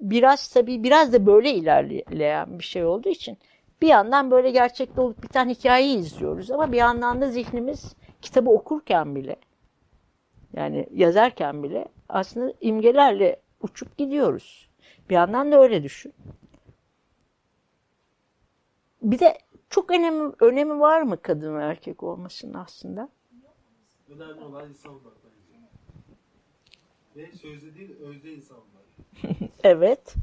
Biraz tabii biraz da böyle ilerleyen bir şey olduğu için bir yandan böyle gerçekte olup biten hikayeyi izliyoruz ama bir yandan da zihnimiz kitabı okurken bile yani yazarken bile aslında imgelerle uçup gidiyoruz. Bir yandan da öyle düşün. Bir de çok önemi, önemi var mı kadın ve erkek olmasının aslında? Önemli olan insan olmak bence. Ve sözde değil, özde insan olmak. evet.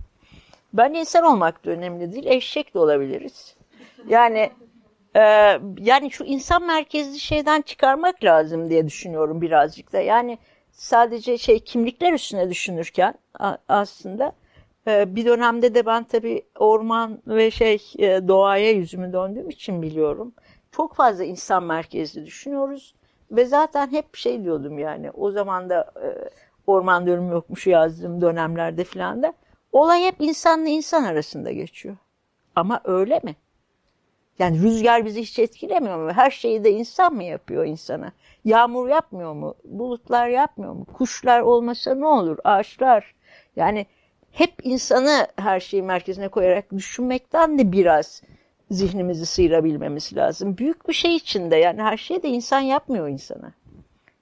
Ben insan olmak da önemli değil, eşek de olabiliriz. Yani e, yani şu insan merkezli şeyden çıkarmak lazım diye düşünüyorum birazcık da. Yani sadece şey kimlikler üstüne düşünürken aslında e, bir dönemde de ben tabii orman ve şey e, doğaya yüzümü döndüğüm için biliyorum. Çok fazla insan merkezli düşünüyoruz ve zaten hep şey diyordum yani o zaman da e, orman dönümü yokmuş yazdığım dönemlerde filan da olay hep insanla insan arasında geçiyor. Ama öyle mi? Yani rüzgar bizi hiç etkilemiyor mu? Her şeyi de insan mı yapıyor insana? Yağmur yapmıyor mu? Bulutlar yapmıyor mu? Kuşlar olmasa ne olur? Ağaçlar. Yani hep insanı her şeyi merkezine koyarak düşünmekten de biraz zihnimizi sıyırabilmemiz lazım. Büyük bir şey içinde yani her şeyi de insan yapmıyor insana.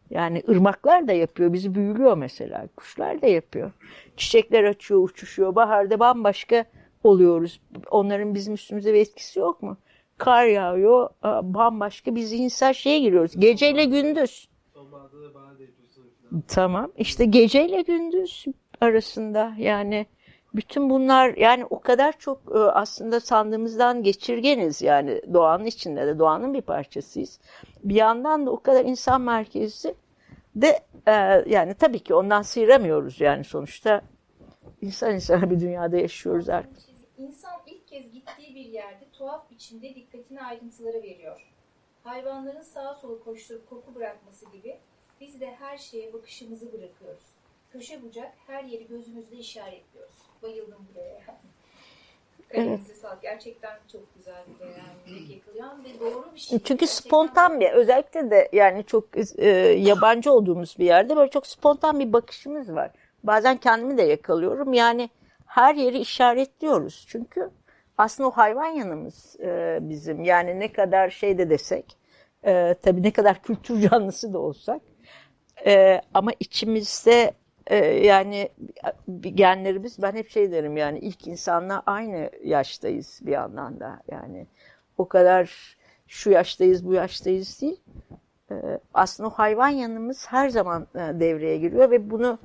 Yani ırmaklar da yapıyor, bizi büyülüyor mesela. Kuşlar da yapıyor. Çiçekler açıyor, uçuşuyor. Baharda bambaşka oluyoruz. Onların bizim üstümüze bir etkisi yok mu? kar yağıyor. Bambaşka bir zihinsel şeye giriyoruz. Geceyle gündüz. Tamam. İşte geceyle gündüz arasında yani bütün bunlar yani o kadar çok e, aslında sandığımızdan geçirgeniz yani doğanın içinde de doğanın bir parçasıyız. Bir yandan da o kadar insan merkezli de e, yani tabii ki ondan sıyıramıyoruz yani sonuçta insan insana bir dünyada yaşıyoruz artık. İnsan ilk kez gittiği bir yerde tuhaf biçimde dikkatini ayrıntılara veriyor. Hayvanların sağa sola koşturup koku bırakması gibi biz de her şeye bakışımızı bırakıyoruz. Köşe bucak her yeri gözümüzde işaretliyoruz. Bayıldım buraya. Kalemize sağlık. Gerçekten çok güzel bir beğenmek yakalayan ve doğru bir şey. Çünkü spontan bir özellikle de yani çok e, yabancı olduğumuz bir yerde böyle çok spontan bir bakışımız var. Bazen kendimi de yakalıyorum. Yani her yeri işaretliyoruz. Çünkü aslında o hayvan yanımız e, bizim. Yani ne kadar şey de desek, e, tabii ne kadar kültür canlısı da olsak. E, ama içimizde e, yani genlerimiz, ben hep şey derim yani ilk insanla aynı yaştayız bir yandan da. Yani o kadar şu yaştayız, bu yaştayız değil. E, aslında o hayvan yanımız her zaman e, devreye giriyor ve bunu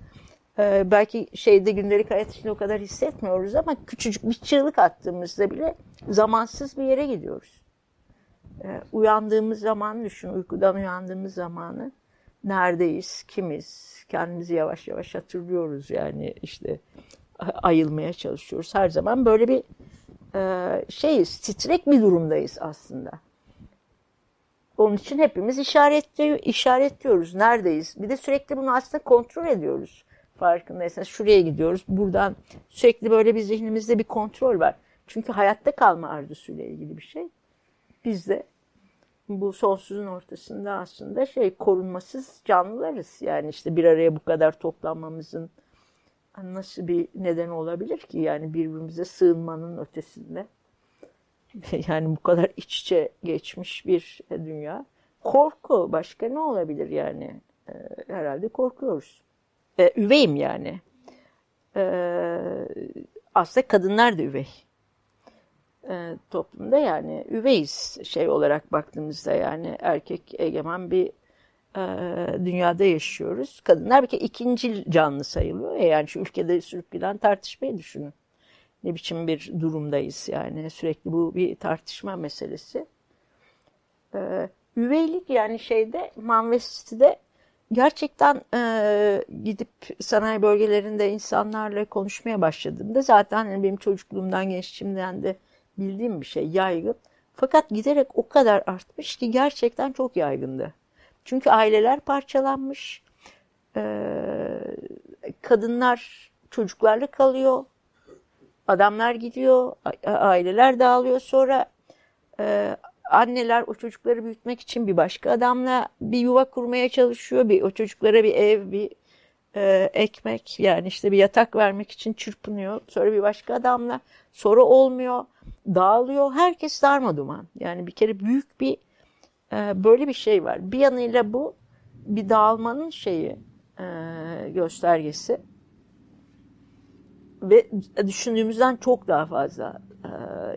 ee, belki şeyde gündelik hayat içinde o kadar hissetmiyoruz ama küçücük bir çığlık attığımızda bile zamansız bir yere gidiyoruz. Ee, uyandığımız zaman düşün, uykudan uyandığımız zamanı neredeyiz, kimiz, kendimizi yavaş yavaş hatırlıyoruz yani işte ayılmaya çalışıyoruz. Her zaman böyle bir e, şeyiz, titrek bir durumdayız aslında. Onun için hepimiz işaretli, işaretliyoruz. Neredeyiz? Bir de sürekli bunu aslında kontrol ediyoruz farkındaysanız şuraya gidiyoruz. Buradan sürekli böyle bir zihnimizde bir kontrol var. Çünkü hayatta kalma arzusuyla ilgili bir şey. Biz de bu sonsuzun ortasında aslında şey korunmasız canlılarız. Yani işte bir araya bu kadar toplanmamızın nasıl bir neden olabilir ki? Yani birbirimize sığınmanın ötesinde. Yani bu kadar iç içe geçmiş bir dünya. Korku başka ne olabilir yani? Herhalde korkuyoruz e, üveyim yani. E, aslında kadınlar da üvey e, toplumda yani üveyiz şey olarak baktığımızda yani erkek egemen bir e, dünyada yaşıyoruz. Kadınlar bir kere ikinci canlı sayılıyor. E yani şu ülkede sürüp giden tartışmayı düşünün. Ne biçim bir durumdayız yani sürekli bu bir tartışma meselesi. E, üveylik yani şeyde Manvesti'de gerçekten e, gidip sanayi bölgelerinde insanlarla konuşmaya başladığımda zaten hani benim çocukluğumdan gençliğimden de bildiğim bir şey yaygın. Fakat giderek o kadar artmış ki gerçekten çok yaygındı. Çünkü aileler parçalanmış. Kadınlar çocuklarla kalıyor. Adamlar gidiyor. Aileler dağılıyor. Sonra anneler o çocukları büyütmek için bir başka adamla bir yuva kurmaya çalışıyor. Bir, o çocuklara bir ev, bir e, ekmek yani işte bir yatak vermek için çırpınıyor. Sonra bir başka adamla sonra olmuyor, dağılıyor. Herkes darma duman. Yani bir kere büyük bir e, böyle bir şey var. Bir yanıyla bu bir dağılmanın şeyi e, göstergesi ve düşündüğümüzden çok daha fazla e,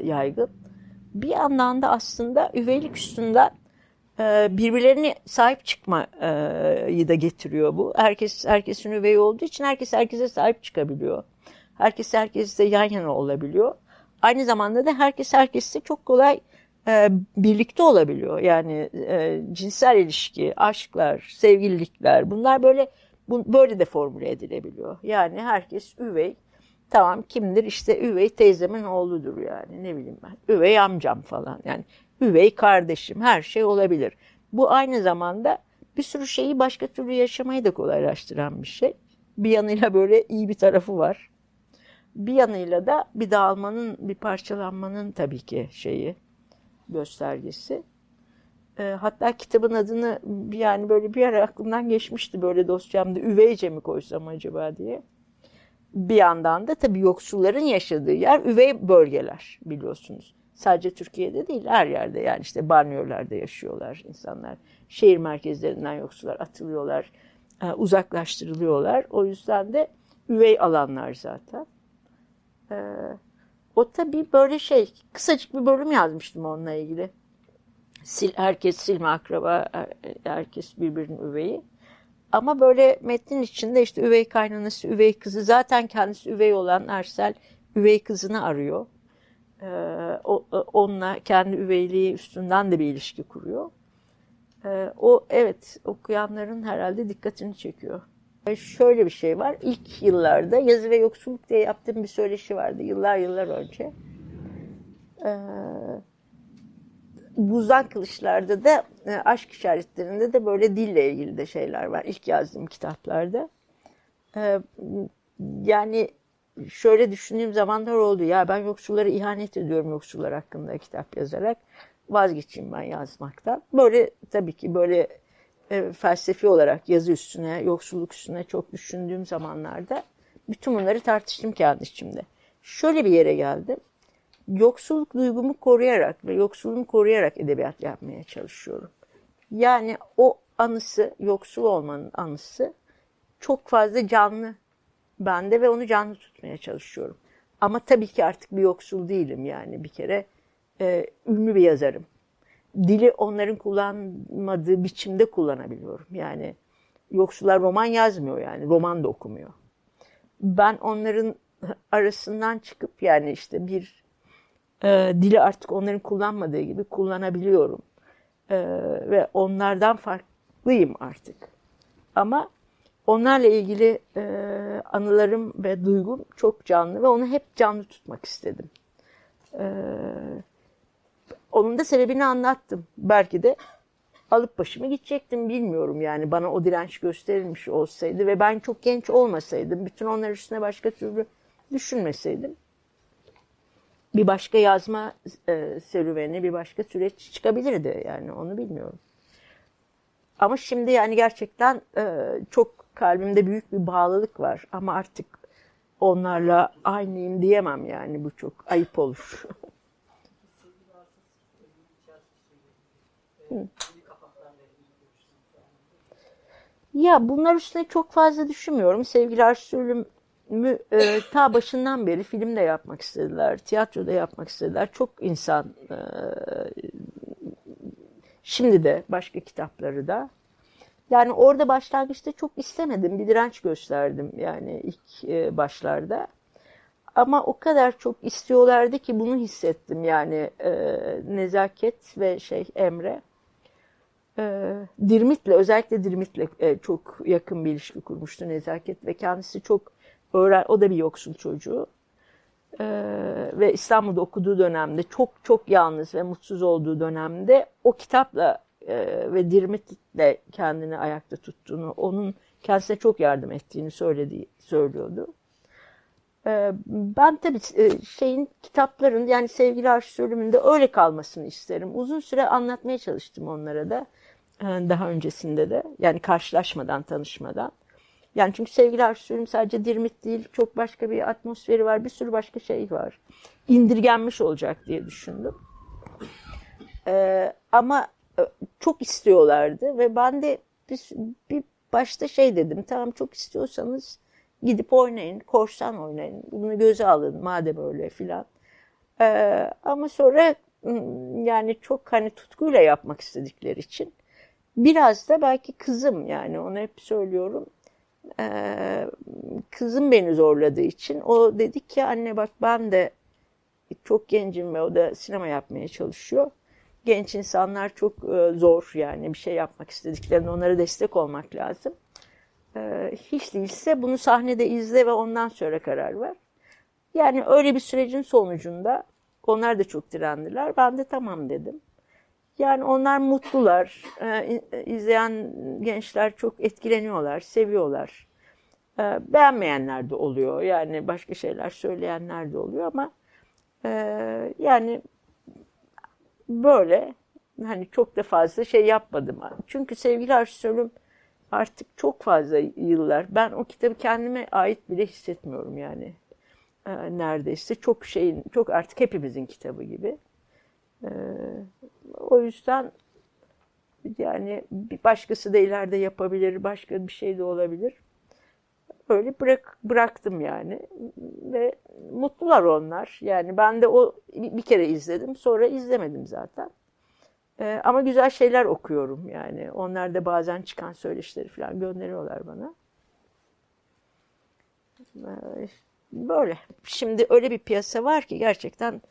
yaygın. Bir yandan da aslında üveylik üstünden birbirlerine sahip çıkmayı da getiriyor bu. Herkes herkesin üvey olduğu için herkes herkese sahip çıkabiliyor. Herkes herkesle yan yana olabiliyor. Aynı zamanda da herkes herkesle çok kolay e, birlikte olabiliyor. Yani e, cinsel ilişki, aşklar, sevgililikler bunlar böyle böyle de formüle edilebiliyor. Yani herkes üvey. Tamam kimdir? İşte üvey teyzemin oğludur yani ne bileyim ben. Üvey amcam falan yani üvey kardeşim her şey olabilir. Bu aynı zamanda bir sürü şeyi başka türlü yaşamayı da kolaylaştıran bir şey. Bir yanıyla böyle iyi bir tarafı var. Bir yanıyla da bir dağılmanın, bir parçalanmanın tabii ki şeyi, göstergesi. E, hatta kitabın adını yani böyle bir ara aklımdan geçmişti böyle dosyamda üveyce mi koysam acaba diye. Bir yandan da tabii yoksulların yaşadığı yer üvey bölgeler biliyorsunuz. Sadece Türkiye'de değil her yerde yani işte banyolarda yaşıyorlar insanlar. Şehir merkezlerinden yoksullar atılıyorlar, e, uzaklaştırılıyorlar. O yüzden de üvey alanlar zaten. E, o tabii böyle şey kısacık bir bölüm yazmıştım onunla ilgili. Sil, herkes silme akraba, herkes birbirinin üveyi. Ama böyle metnin içinde işte üvey kaynanası, üvey kızı zaten kendisi üvey olan Ersel üvey kızını arıyor e, onunla kendi üveyliği üstünden de bir ilişki kuruyor. E, o evet okuyanların herhalde dikkatini çekiyor. E, şöyle bir şey var. İlk yıllarda yazı ve yoksulluk diye yaptığım bir söyleşi vardı yıllar yıllar önce. E, Buzdan Kılıçlar'da da e, aşk işaretlerinde de böyle dille ilgili de şeyler var. İlk yazdığım kitaplarda. Yani şöyle düşündüğüm zamanlar oldu. Ya ben yoksullara ihanet ediyorum yoksullar hakkında kitap yazarak. Vazgeçeyim ben yazmaktan. Böyle tabii ki böyle e, felsefi olarak yazı üstüne, yoksulluk üstüne çok düşündüğüm zamanlarda bütün bunları tartıştım kendi içimde. Şöyle bir yere geldim. Yoksulluk duygumu koruyarak ve yoksulluğumu koruyarak edebiyat yapmaya çalışıyorum. Yani o anısı, yoksul olmanın anısı çok fazla canlı bende ve onu canlı tutmaya çalışıyorum. Ama tabii ki artık bir yoksul değilim yani bir kere e, ünlü bir yazarım. Dili onların kullanmadığı biçimde kullanabiliyorum. Yani yoksullar roman yazmıyor yani roman da okumuyor. Ben onların arasından çıkıp yani işte bir e, dili artık onların kullanmadığı gibi kullanabiliyorum. E, ve onlardan farklıyım artık. Ama Onlarla ilgili e, anılarım ve duygum çok canlı ve onu hep canlı tutmak istedim. E, onun da sebebini anlattım. Belki de alıp başımı gidecektim bilmiyorum yani bana o direnç gösterilmiş olsaydı ve ben çok genç olmasaydım, bütün onlar üstüne başka türlü düşünmeseydim bir başka yazma e, serüveni, bir başka süreç çıkabilirdi yani onu bilmiyorum. Ama şimdi yani gerçekten e, çok kalbimde büyük bir bağlılık var ama artık onlarla aynıyım diyemem yani bu çok ayıp olur. Ya bunlar üstüne çok fazla düşünmüyorum. Sevgili Arşülüm e, ta başından beri film de yapmak istediler, tiyatro da yapmak istediler. Çok insan e, şimdi de başka kitapları da. Yani orada başlangıçta çok istemedim, bir direnç gösterdim yani ilk e, başlarda. Ama o kadar çok istiyorlardı ki bunu hissettim yani e, nezaket ve şey Emre. E, Dirmit'le özellikle Dirmit'le e, çok yakın bir ilişki kurmuştu nezaket ve kendisi çok öğren o da bir yoksul çocuğu. E, ve İstanbul'da okuduğu dönemde çok çok yalnız ve mutsuz olduğu dönemde o kitapla e, ve Dirmit'le kendini ayakta tuttuğunu, onun kendisine çok yardım ettiğini söylediği söylüyordu. Ee, ben tabii e, şeyin kitapların yani sevgili arşiv bölümünde öyle kalmasını isterim. Uzun süre anlatmaya çalıştım onlara da e, daha öncesinde de yani karşılaşmadan tanışmadan. Yani çünkü sevgili arşiv sadece Dirmit değil çok başka bir atmosferi var bir sürü başka şey var. İndirgenmiş olacak diye düşündüm. Ama e, çok istiyorlardı ve ben de bir, bir başta şey dedim tamam çok istiyorsanız Gidip oynayın, korsan oynayın. Bunu göze alın madem öyle filan. Ee, ama sonra yani çok hani tutkuyla yapmak istedikleri için biraz da belki kızım yani onu hep söylüyorum. Ee, kızım beni zorladığı için o dedi ki anne bak ben de çok gencim ve o da sinema yapmaya çalışıyor. Genç insanlar çok e, zor yani bir şey yapmak istediklerinde onlara destek olmak lazım. Ee, hiç değilse bunu sahnede izle ve ondan sonra karar ver. Yani öyle bir sürecin sonucunda onlar da çok direndiler. Ben de tamam dedim. Yani onlar mutlular. Ee, izleyen gençler çok etkileniyorlar, seviyorlar. Beğenmeyenler de oluyor. Yani başka şeyler söyleyenler de oluyor ama e, yani böyle hani çok da fazla şey yapmadım. Çünkü sevgili arşivörüm artık çok fazla yıllar. Ben o kitabı kendime ait bile hissetmiyorum yani. Ee, neredeyse çok şeyin, çok artık hepimizin kitabı gibi. Ee, o yüzden yani bir başkası da ileride yapabilir, başka bir şey de olabilir. Öyle bırak, bıraktım yani ve mutlular onlar. Yani ben de o bir kere izledim, sonra izlemedim zaten. E, ama güzel şeyler okuyorum yani. Onlar da bazen çıkan söyleşileri falan gönderiyorlar bana. E, böyle. Şimdi öyle bir piyasa var ki gerçekten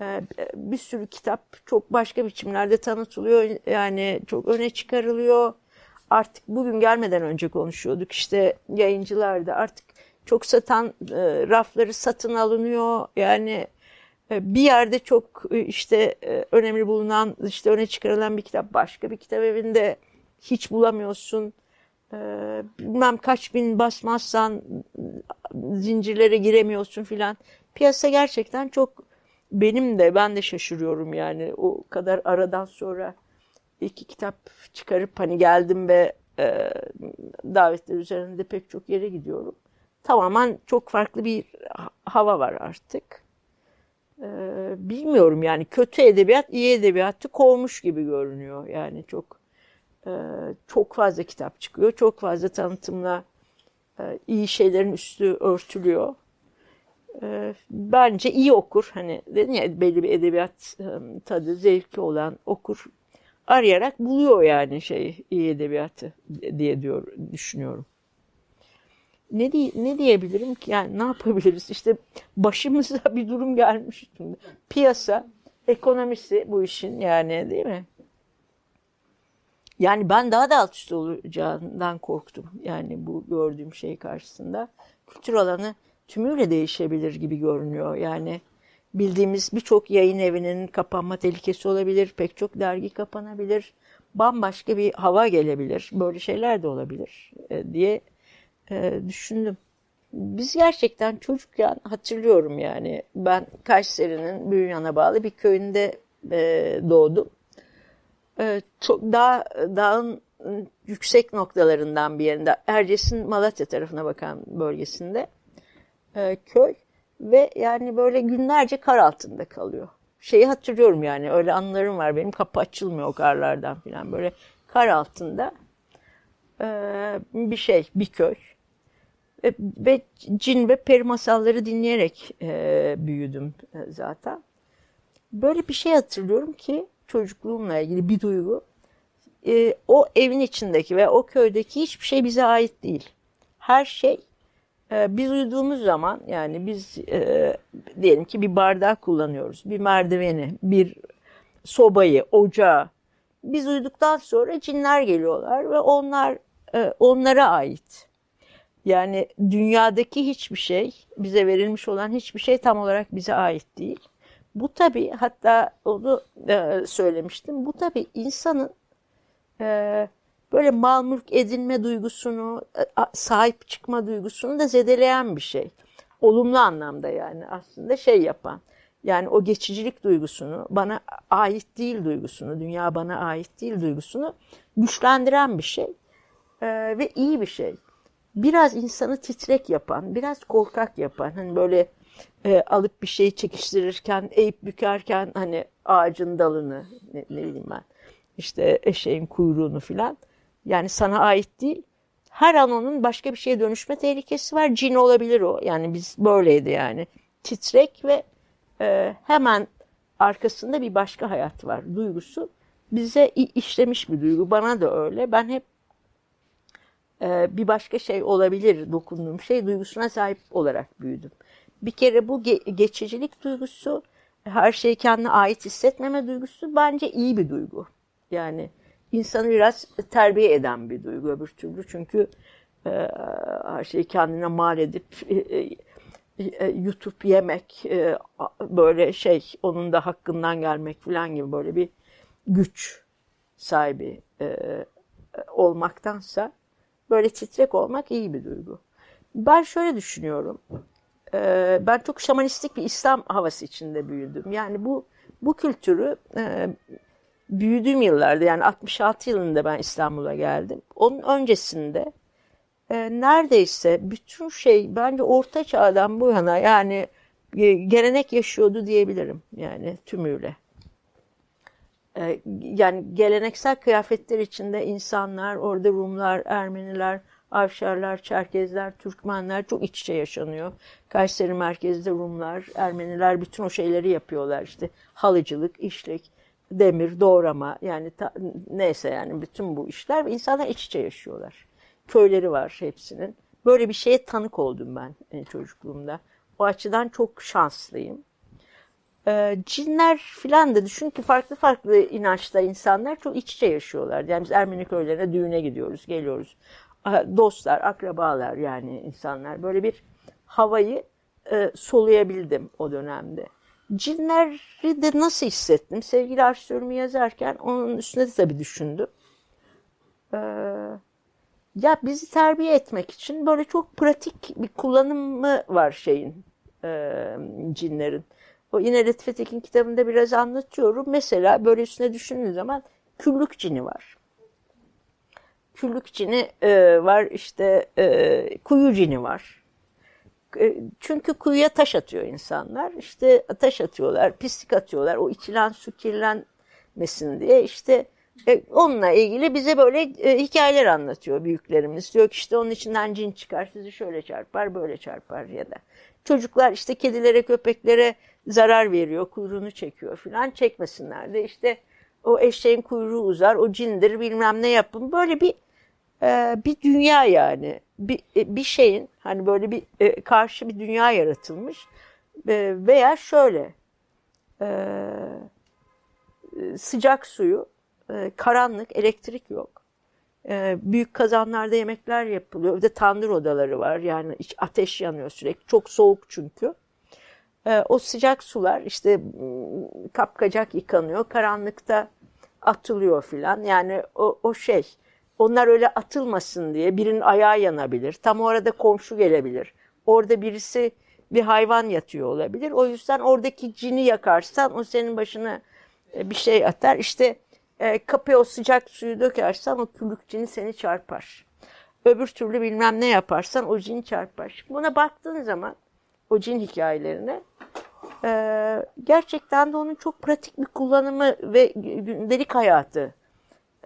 e, bir sürü kitap çok başka biçimlerde tanıtılıyor. Yani çok öne çıkarılıyor. Artık bugün gelmeden önce konuşuyorduk. İşte yayıncılar da artık çok satan e, rafları satın alınıyor. Yani e, bir yerde çok e, işte e, önemli bulunan, işte öne çıkarılan bir kitap başka bir kitap evinde hiç bulamıyorsun. Bilmem kaç bin basmazsan zincirlere giremiyorsun filan. Piyasa gerçekten çok benim de ben de şaşırıyorum yani o kadar aradan sonra iki kitap çıkarıp hani geldim ve e, davetler üzerinde pek çok yere gidiyorum. Tamamen çok farklı bir hava var artık. Ee, bilmiyorum yani kötü edebiyat iyi edebiyatı kovmuş gibi görünüyor. Yani çok e, çok fazla kitap çıkıyor. Çok fazla tanıtımla e, iyi şeylerin üstü örtülüyor. E, bence iyi okur. Hani dedin ya belli bir edebiyat e, tadı, zevki olan okur. Arayarak buluyor yani şey iyi edebiyatı diye diyor düşünüyorum ne, diye, ne diyebilirim ki? Yani ne yapabiliriz? İşte başımıza bir durum gelmiş. Piyasa, ekonomisi bu işin yani değil mi? Yani ben daha da alt üst olacağından korktum. Yani bu gördüğüm şey karşısında. Kültür alanı tümüyle değişebilir gibi görünüyor. Yani bildiğimiz birçok yayın evinin kapanma tehlikesi olabilir. Pek çok dergi kapanabilir. Bambaşka bir hava gelebilir. Böyle şeyler de olabilir e, diye e, düşündüm. Biz gerçekten çocukken hatırlıyorum yani ben Kayseri'nin Büyüyan'a bağlı bir köyünde e, doğdum. Çok dağ, dağın yüksek noktalarından bir yerinde Erciyes'in Malatya tarafına bakan bölgesinde köy ve yani böyle günlerce kar altında kalıyor. Şeyi hatırlıyorum yani öyle anılarım var benim kapı açılmıyor o karlardan falan böyle kar altında e, bir şey bir köy e, ve cin ve peri masalları dinleyerek e, büyüdüm zaten. Böyle bir şey hatırlıyorum ki çocukluğumla ilgili bir duygu. O evin içindeki ve o köydeki hiçbir şey bize ait değil. Her şey e, biz uyuduğumuz zaman yani biz e, diyelim ki bir bardak kullanıyoruz, bir merdiveni, bir sobayı, ocağı. Biz uyuduktan sonra cinler geliyorlar ve onlar e, onlara ait. Yani dünyadaki hiçbir şey, bize verilmiş olan hiçbir şey tam olarak bize ait değil. Bu tabii hatta onu e, söylemiştim. Bu tabii insanın e, böyle mal mülk edinme duygusunu, e, sahip çıkma duygusunu da zedeleyen bir şey. Olumlu anlamda yani aslında şey yapan. Yani o geçicilik duygusunu, bana ait değil duygusunu, dünya bana ait değil duygusunu güçlendiren bir şey. Ee, ve iyi bir şey. Biraz insanı titrek yapan, biraz korkak yapan, hani böyle e, alıp bir şeyi çekiştirirken, eğip bükerken hani ağacın dalını, ne, ne bileyim ben, işte eşeğin kuyruğunu filan. Yani sana ait değil. Her an onun başka bir şeye dönüşme tehlikesi var. Cin olabilir o. Yani biz böyleydi yani. Titrek ve e, hemen arkasında bir başka hayat var. Duygusu bize işlemiş bir duygu. Bana da öyle. Ben hep e, bir başka şey olabilir dokunduğum şey duygusuna sahip olarak büyüdüm. Bir kere bu ge- geçicilik duygusu, her şeyi kendine ait hissetmeme duygusu bence iyi bir duygu. Yani insanı biraz terbiye eden bir duygu öbür türlü. Çünkü e, her şeyi kendine mal edip e, e, YouTube yemek, e, böyle şey onun da hakkından gelmek falan gibi böyle bir güç sahibi e, olmaktansa böyle titrek olmak iyi bir duygu. Ben şöyle düşünüyorum. E, ben çok şamanistik bir İslam havası içinde büyüdüm. Yani bu bu kültürü e, büyüdüğüm yıllarda yani 66 yılında ben İstanbul'a geldim. Onun öncesinde e, neredeyse bütün şey bence orta çağdan bu yana yani e, gelenek yaşıyordu diyebilirim yani tümüyle. E, yani geleneksel kıyafetler içinde insanlar, orada Rumlar, Ermeniler, Avşarlar, Çerkezler, Türkmenler çok iç içe yaşanıyor. Kayseri merkezde Rumlar, Ermeniler bütün o şeyleri yapıyorlar işte halıcılık, işlik demir, doğrama yani ta, neyse yani bütün bu işler insanlar iç içe yaşıyorlar. Köyleri var hepsinin. Böyle bir şeye tanık oldum ben e, çocukluğumda. O açıdan çok şanslıyım. Ee, cinler filan da düşün ki farklı farklı inançta insanlar çok iç içe yaşıyorlar. Yani biz Ermeni köylerine düğüne gidiyoruz, geliyoruz. Dostlar, akrabalar yani insanlar. Böyle bir havayı e, soluyabildim o dönemde. Cinleri de nasıl hissettim? Sevgili arşivörümü yazarken onun üstüne de tabii düşündüm. Ee, ya bizi terbiye etmek için böyle çok pratik bir kullanımı var şeyin, e, cinlerin. O yine Lütfü Tekin kitabında biraz anlatıyorum. Mesela böyle üstüne düşündüğün zaman küllük cini var. Küllük cini e, var, işte e, kuyu cini var. E, çünkü kuyuya taş atıyor insanlar. İşte taş atıyorlar, pislik atıyorlar. O içilen su kirlenmesin diye işte e, onunla ilgili bize böyle e, hikayeler anlatıyor büyüklerimiz. Diyor ki işte onun içinden cin çıkar, sizi şöyle çarpar, böyle çarpar ya da. Çocuklar işte kedilere, köpeklere zarar veriyor, kuyruğunu çekiyor filan çekmesinler de işte o eşeğin kuyruğu uzar, o cindir bilmem ne yapın. Böyle bir e, bir dünya yani. Bir, e, bir şeyin hani böyle bir e, karşı bir dünya yaratılmış. E, veya şöyle e, sıcak suyu karanlık elektrik yok. Büyük kazanlarda yemekler yapılıyor. Bir tandır odaları var. Yani iç ateş yanıyor sürekli. Çok soğuk çünkü. O sıcak sular işte kapkacak yıkanıyor. Karanlıkta atılıyor filan. Yani o, o şey onlar öyle atılmasın diye birinin ayağı yanabilir. Tam orada komşu gelebilir. Orada birisi bir hayvan yatıyor olabilir. O yüzden oradaki cini yakarsan o senin başına e, bir şey atar. İşte e, kapıya o sıcak suyu dökersen o küllük cini seni çarpar. Öbür türlü bilmem ne yaparsan o cin çarpar. Buna baktığın zaman o cin hikayelerine e, gerçekten de onun çok pratik bir kullanımı ve gündelik hayatı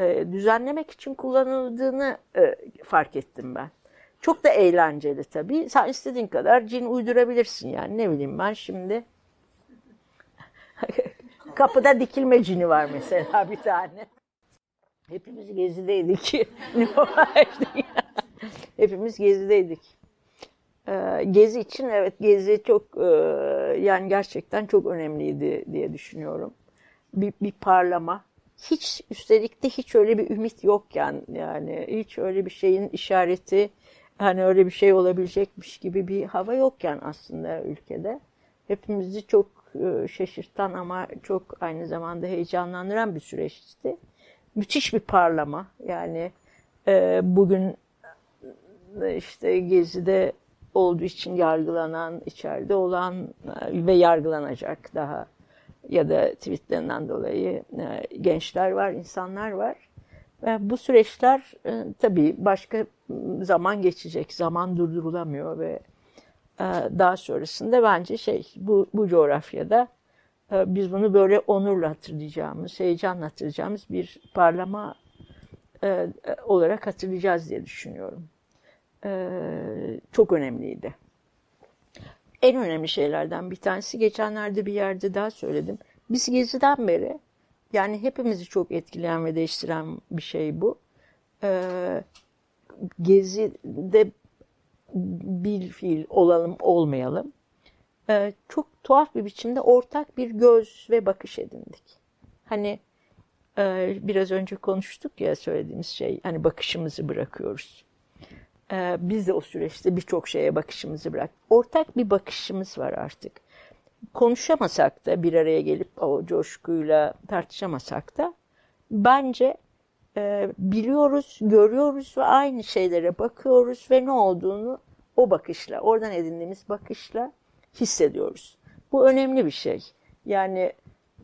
e, düzenlemek için kullanıldığını e, fark ettim ben. Çok da eğlenceli tabii. Sen istediğin kadar cin uydurabilirsin yani. Ne bileyim ben şimdi. Kapıda dikilme cini var mesela bir tane. Hepimiz gezideydik. Hepimiz gezideydik. Ee, gezi için evet gezi çok e, yani gerçekten çok önemliydi diye düşünüyorum. Bir, bir parlama. Hiç üstelik de hiç öyle bir ümit yokken yani hiç öyle bir şeyin işareti hani öyle bir şey olabilecekmiş gibi bir hava yokken aslında ülkede. Hepimizi çok e, şaşırtan ama çok aynı zamanda heyecanlandıran bir süreçti. Müthiş bir parlama. Yani e, bugün e, işte Gezi'de olduğu için yargılanan, içeride olan ve yargılanacak daha ya da tweetlerinden dolayı gençler var, insanlar var. Ve bu süreçler tabii başka zaman geçecek, zaman durdurulamıyor ve ee, daha sonrasında bence şey bu, bu coğrafyada e, biz bunu böyle onurla hatırlayacağımız, heyecanla hatırlayacağımız bir parlama e, olarak hatırlayacağız diye düşünüyorum. E, çok önemliydi. En önemli şeylerden bir tanesi geçenlerde bir yerde daha söyledim. Biz Gezi'den beri yani hepimizi çok etkileyen ve değiştiren bir şey bu. Gezi'de bir fiil olalım olmayalım e, çok tuhaf bir biçimde ortak bir göz ve bakış edindik. Hani e, biraz önce konuştuk ya söylediğimiz şey hani bakışımızı bırakıyoruz. E, biz de o süreçte birçok şeye bakışımızı bırak. Ortak bir bakışımız var artık. Konuşamasak da bir araya gelip o coşkuyla tartışamasak da bence e, biliyoruz, görüyoruz ve aynı şeylere bakıyoruz ve ne olduğunu o bakışla, oradan edindiğimiz bakışla hissediyoruz. Bu önemli bir şey. Yani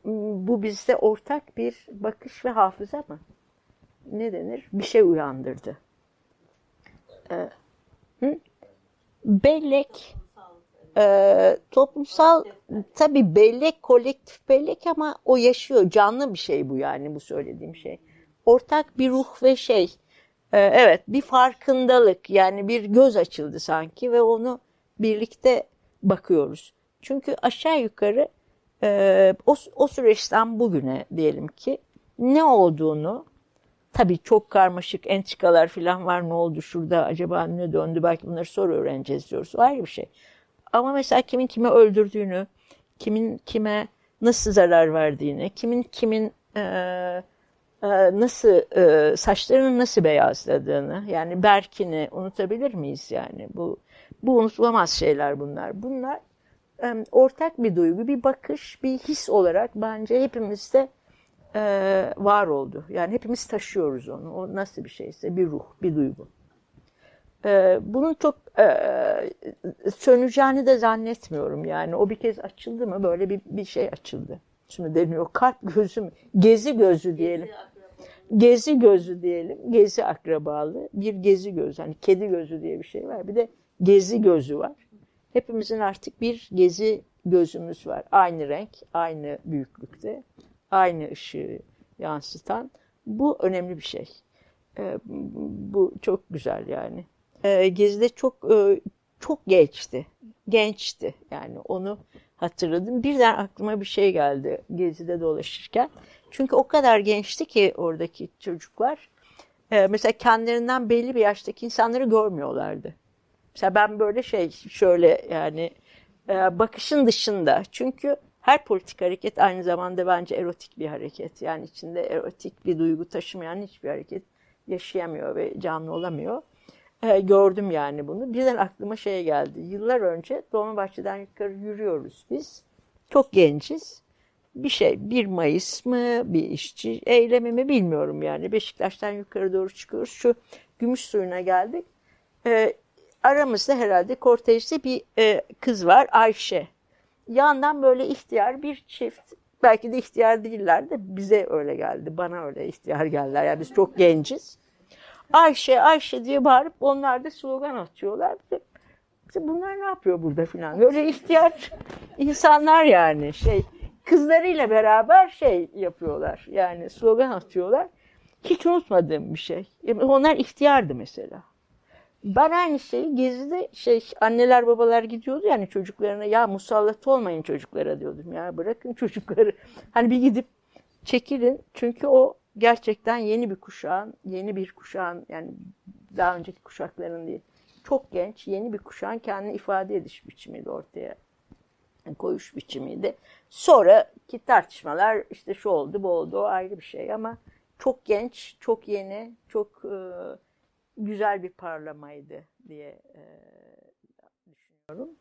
bu bizde ortak bir bakış ve hafıza mı? Ne denir? Bir şey uyandırdı. Ee, hı? Bellek e, toplumsal tabi bellek kolektif bellek ama o yaşıyor canlı bir şey bu yani bu söylediğim şey ortak bir ruh ve şey e, evet bir farkındalık yani bir göz açıldı sanki ve onu birlikte bakıyoruz. Çünkü aşağı yukarı e, o, o süreçten bugüne diyelim ki ne olduğunu tabii çok karmaşık entrikalar falan var ne oldu şurada acaba ne döndü belki bunları soru öğreneceğiz diyoruz. O ayrı bir şey. Ama mesela kimin kime öldürdüğünü, kimin kime nasıl zarar verdiğini, kimin kimin e, e, nasıl e, saçlarının nasıl beyazladığını yani Berkin'i unutabilir miyiz yani bu bu unutulamaz şeyler bunlar. Bunlar e, ortak bir duygu, bir bakış, bir his olarak bence hepimizde var oldu. Yani hepimiz taşıyoruz onu. O nasıl bir şeyse bir ruh, bir duygu. Bunun çok söneceğini de zannetmiyorum. Yani o bir kez açıldı mı böyle bir, bir şey açıldı. Şimdi deniyor kalp gözü mü? Gezi gözü diyelim. Gezi gözü diyelim. Gezi akrabalı. Bir gezi gözü. Hani kedi gözü diye bir şey var. Bir de gezi gözü var. Hepimizin artık bir gezi gözümüz var. Aynı renk, aynı büyüklükte, aynı ışığı yansıtan. Bu önemli bir şey. Ee, bu çok güzel yani. Ee, gezide çok e, çok gençti. Gençti yani onu hatırladım. Birden aklıma bir şey geldi gezide dolaşırken. Çünkü o kadar gençti ki oradaki çocuklar. E, mesela kendilerinden belli bir yaştaki insanları görmüyorlardı. Mesela ben böyle şey şöyle yani e, bakışın dışında. Çünkü her politik hareket aynı zamanda bence erotik bir hareket. Yani içinde erotik bir duygu taşımayan hiçbir hareket yaşayamıyor ve canlı olamıyor. E, gördüm yani bunu. Birden aklıma şey geldi. Yıllar önce Dolmabahçe'den yukarı yürüyoruz biz. Çok genciz. Bir şey, 1 Mayıs mı, bir işçi eylemi mi bilmiyorum yani. Beşiktaş'tan yukarı doğru çıkıyoruz. Şu gümüş suyuna geldik. E, aramızda herhalde kortejde bir e, kız var, Ayşe. Yandan böyle ihtiyar bir çift. Belki de ihtiyar değiller de bize öyle geldi. Bana öyle ihtiyar geldiler. Yani biz çok genciz. Ayşe Ayşe diye bağırıp onlar da slogan atıyorlar. İşte bunlar ne yapıyor burada filan. Böyle ihtiyar insanlar yani şey kızlarıyla beraber şey yapıyorlar. Yani slogan atıyorlar. Hiç unutmadığım bir şey. Onlar ihtiyardı mesela. Ben aynı şeyi Gezi'de şey anneler babalar gidiyordu yani çocuklarına ya musallat olmayın çocuklara diyordum ya bırakın çocukları. Hani bir gidip çekilin çünkü o gerçekten yeni bir kuşağın, yeni bir kuşağın yani daha önceki kuşakların değil. Çok genç, yeni bir kuşağın kendini ifade ediş biçimiydi ortaya koyuş biçimiydi. Sonraki tartışmalar işte şu oldu bu oldu o ayrı bir şey ama çok genç, çok yeni, çok e, güzel bir parlamaydı diye e, düşünüyorum.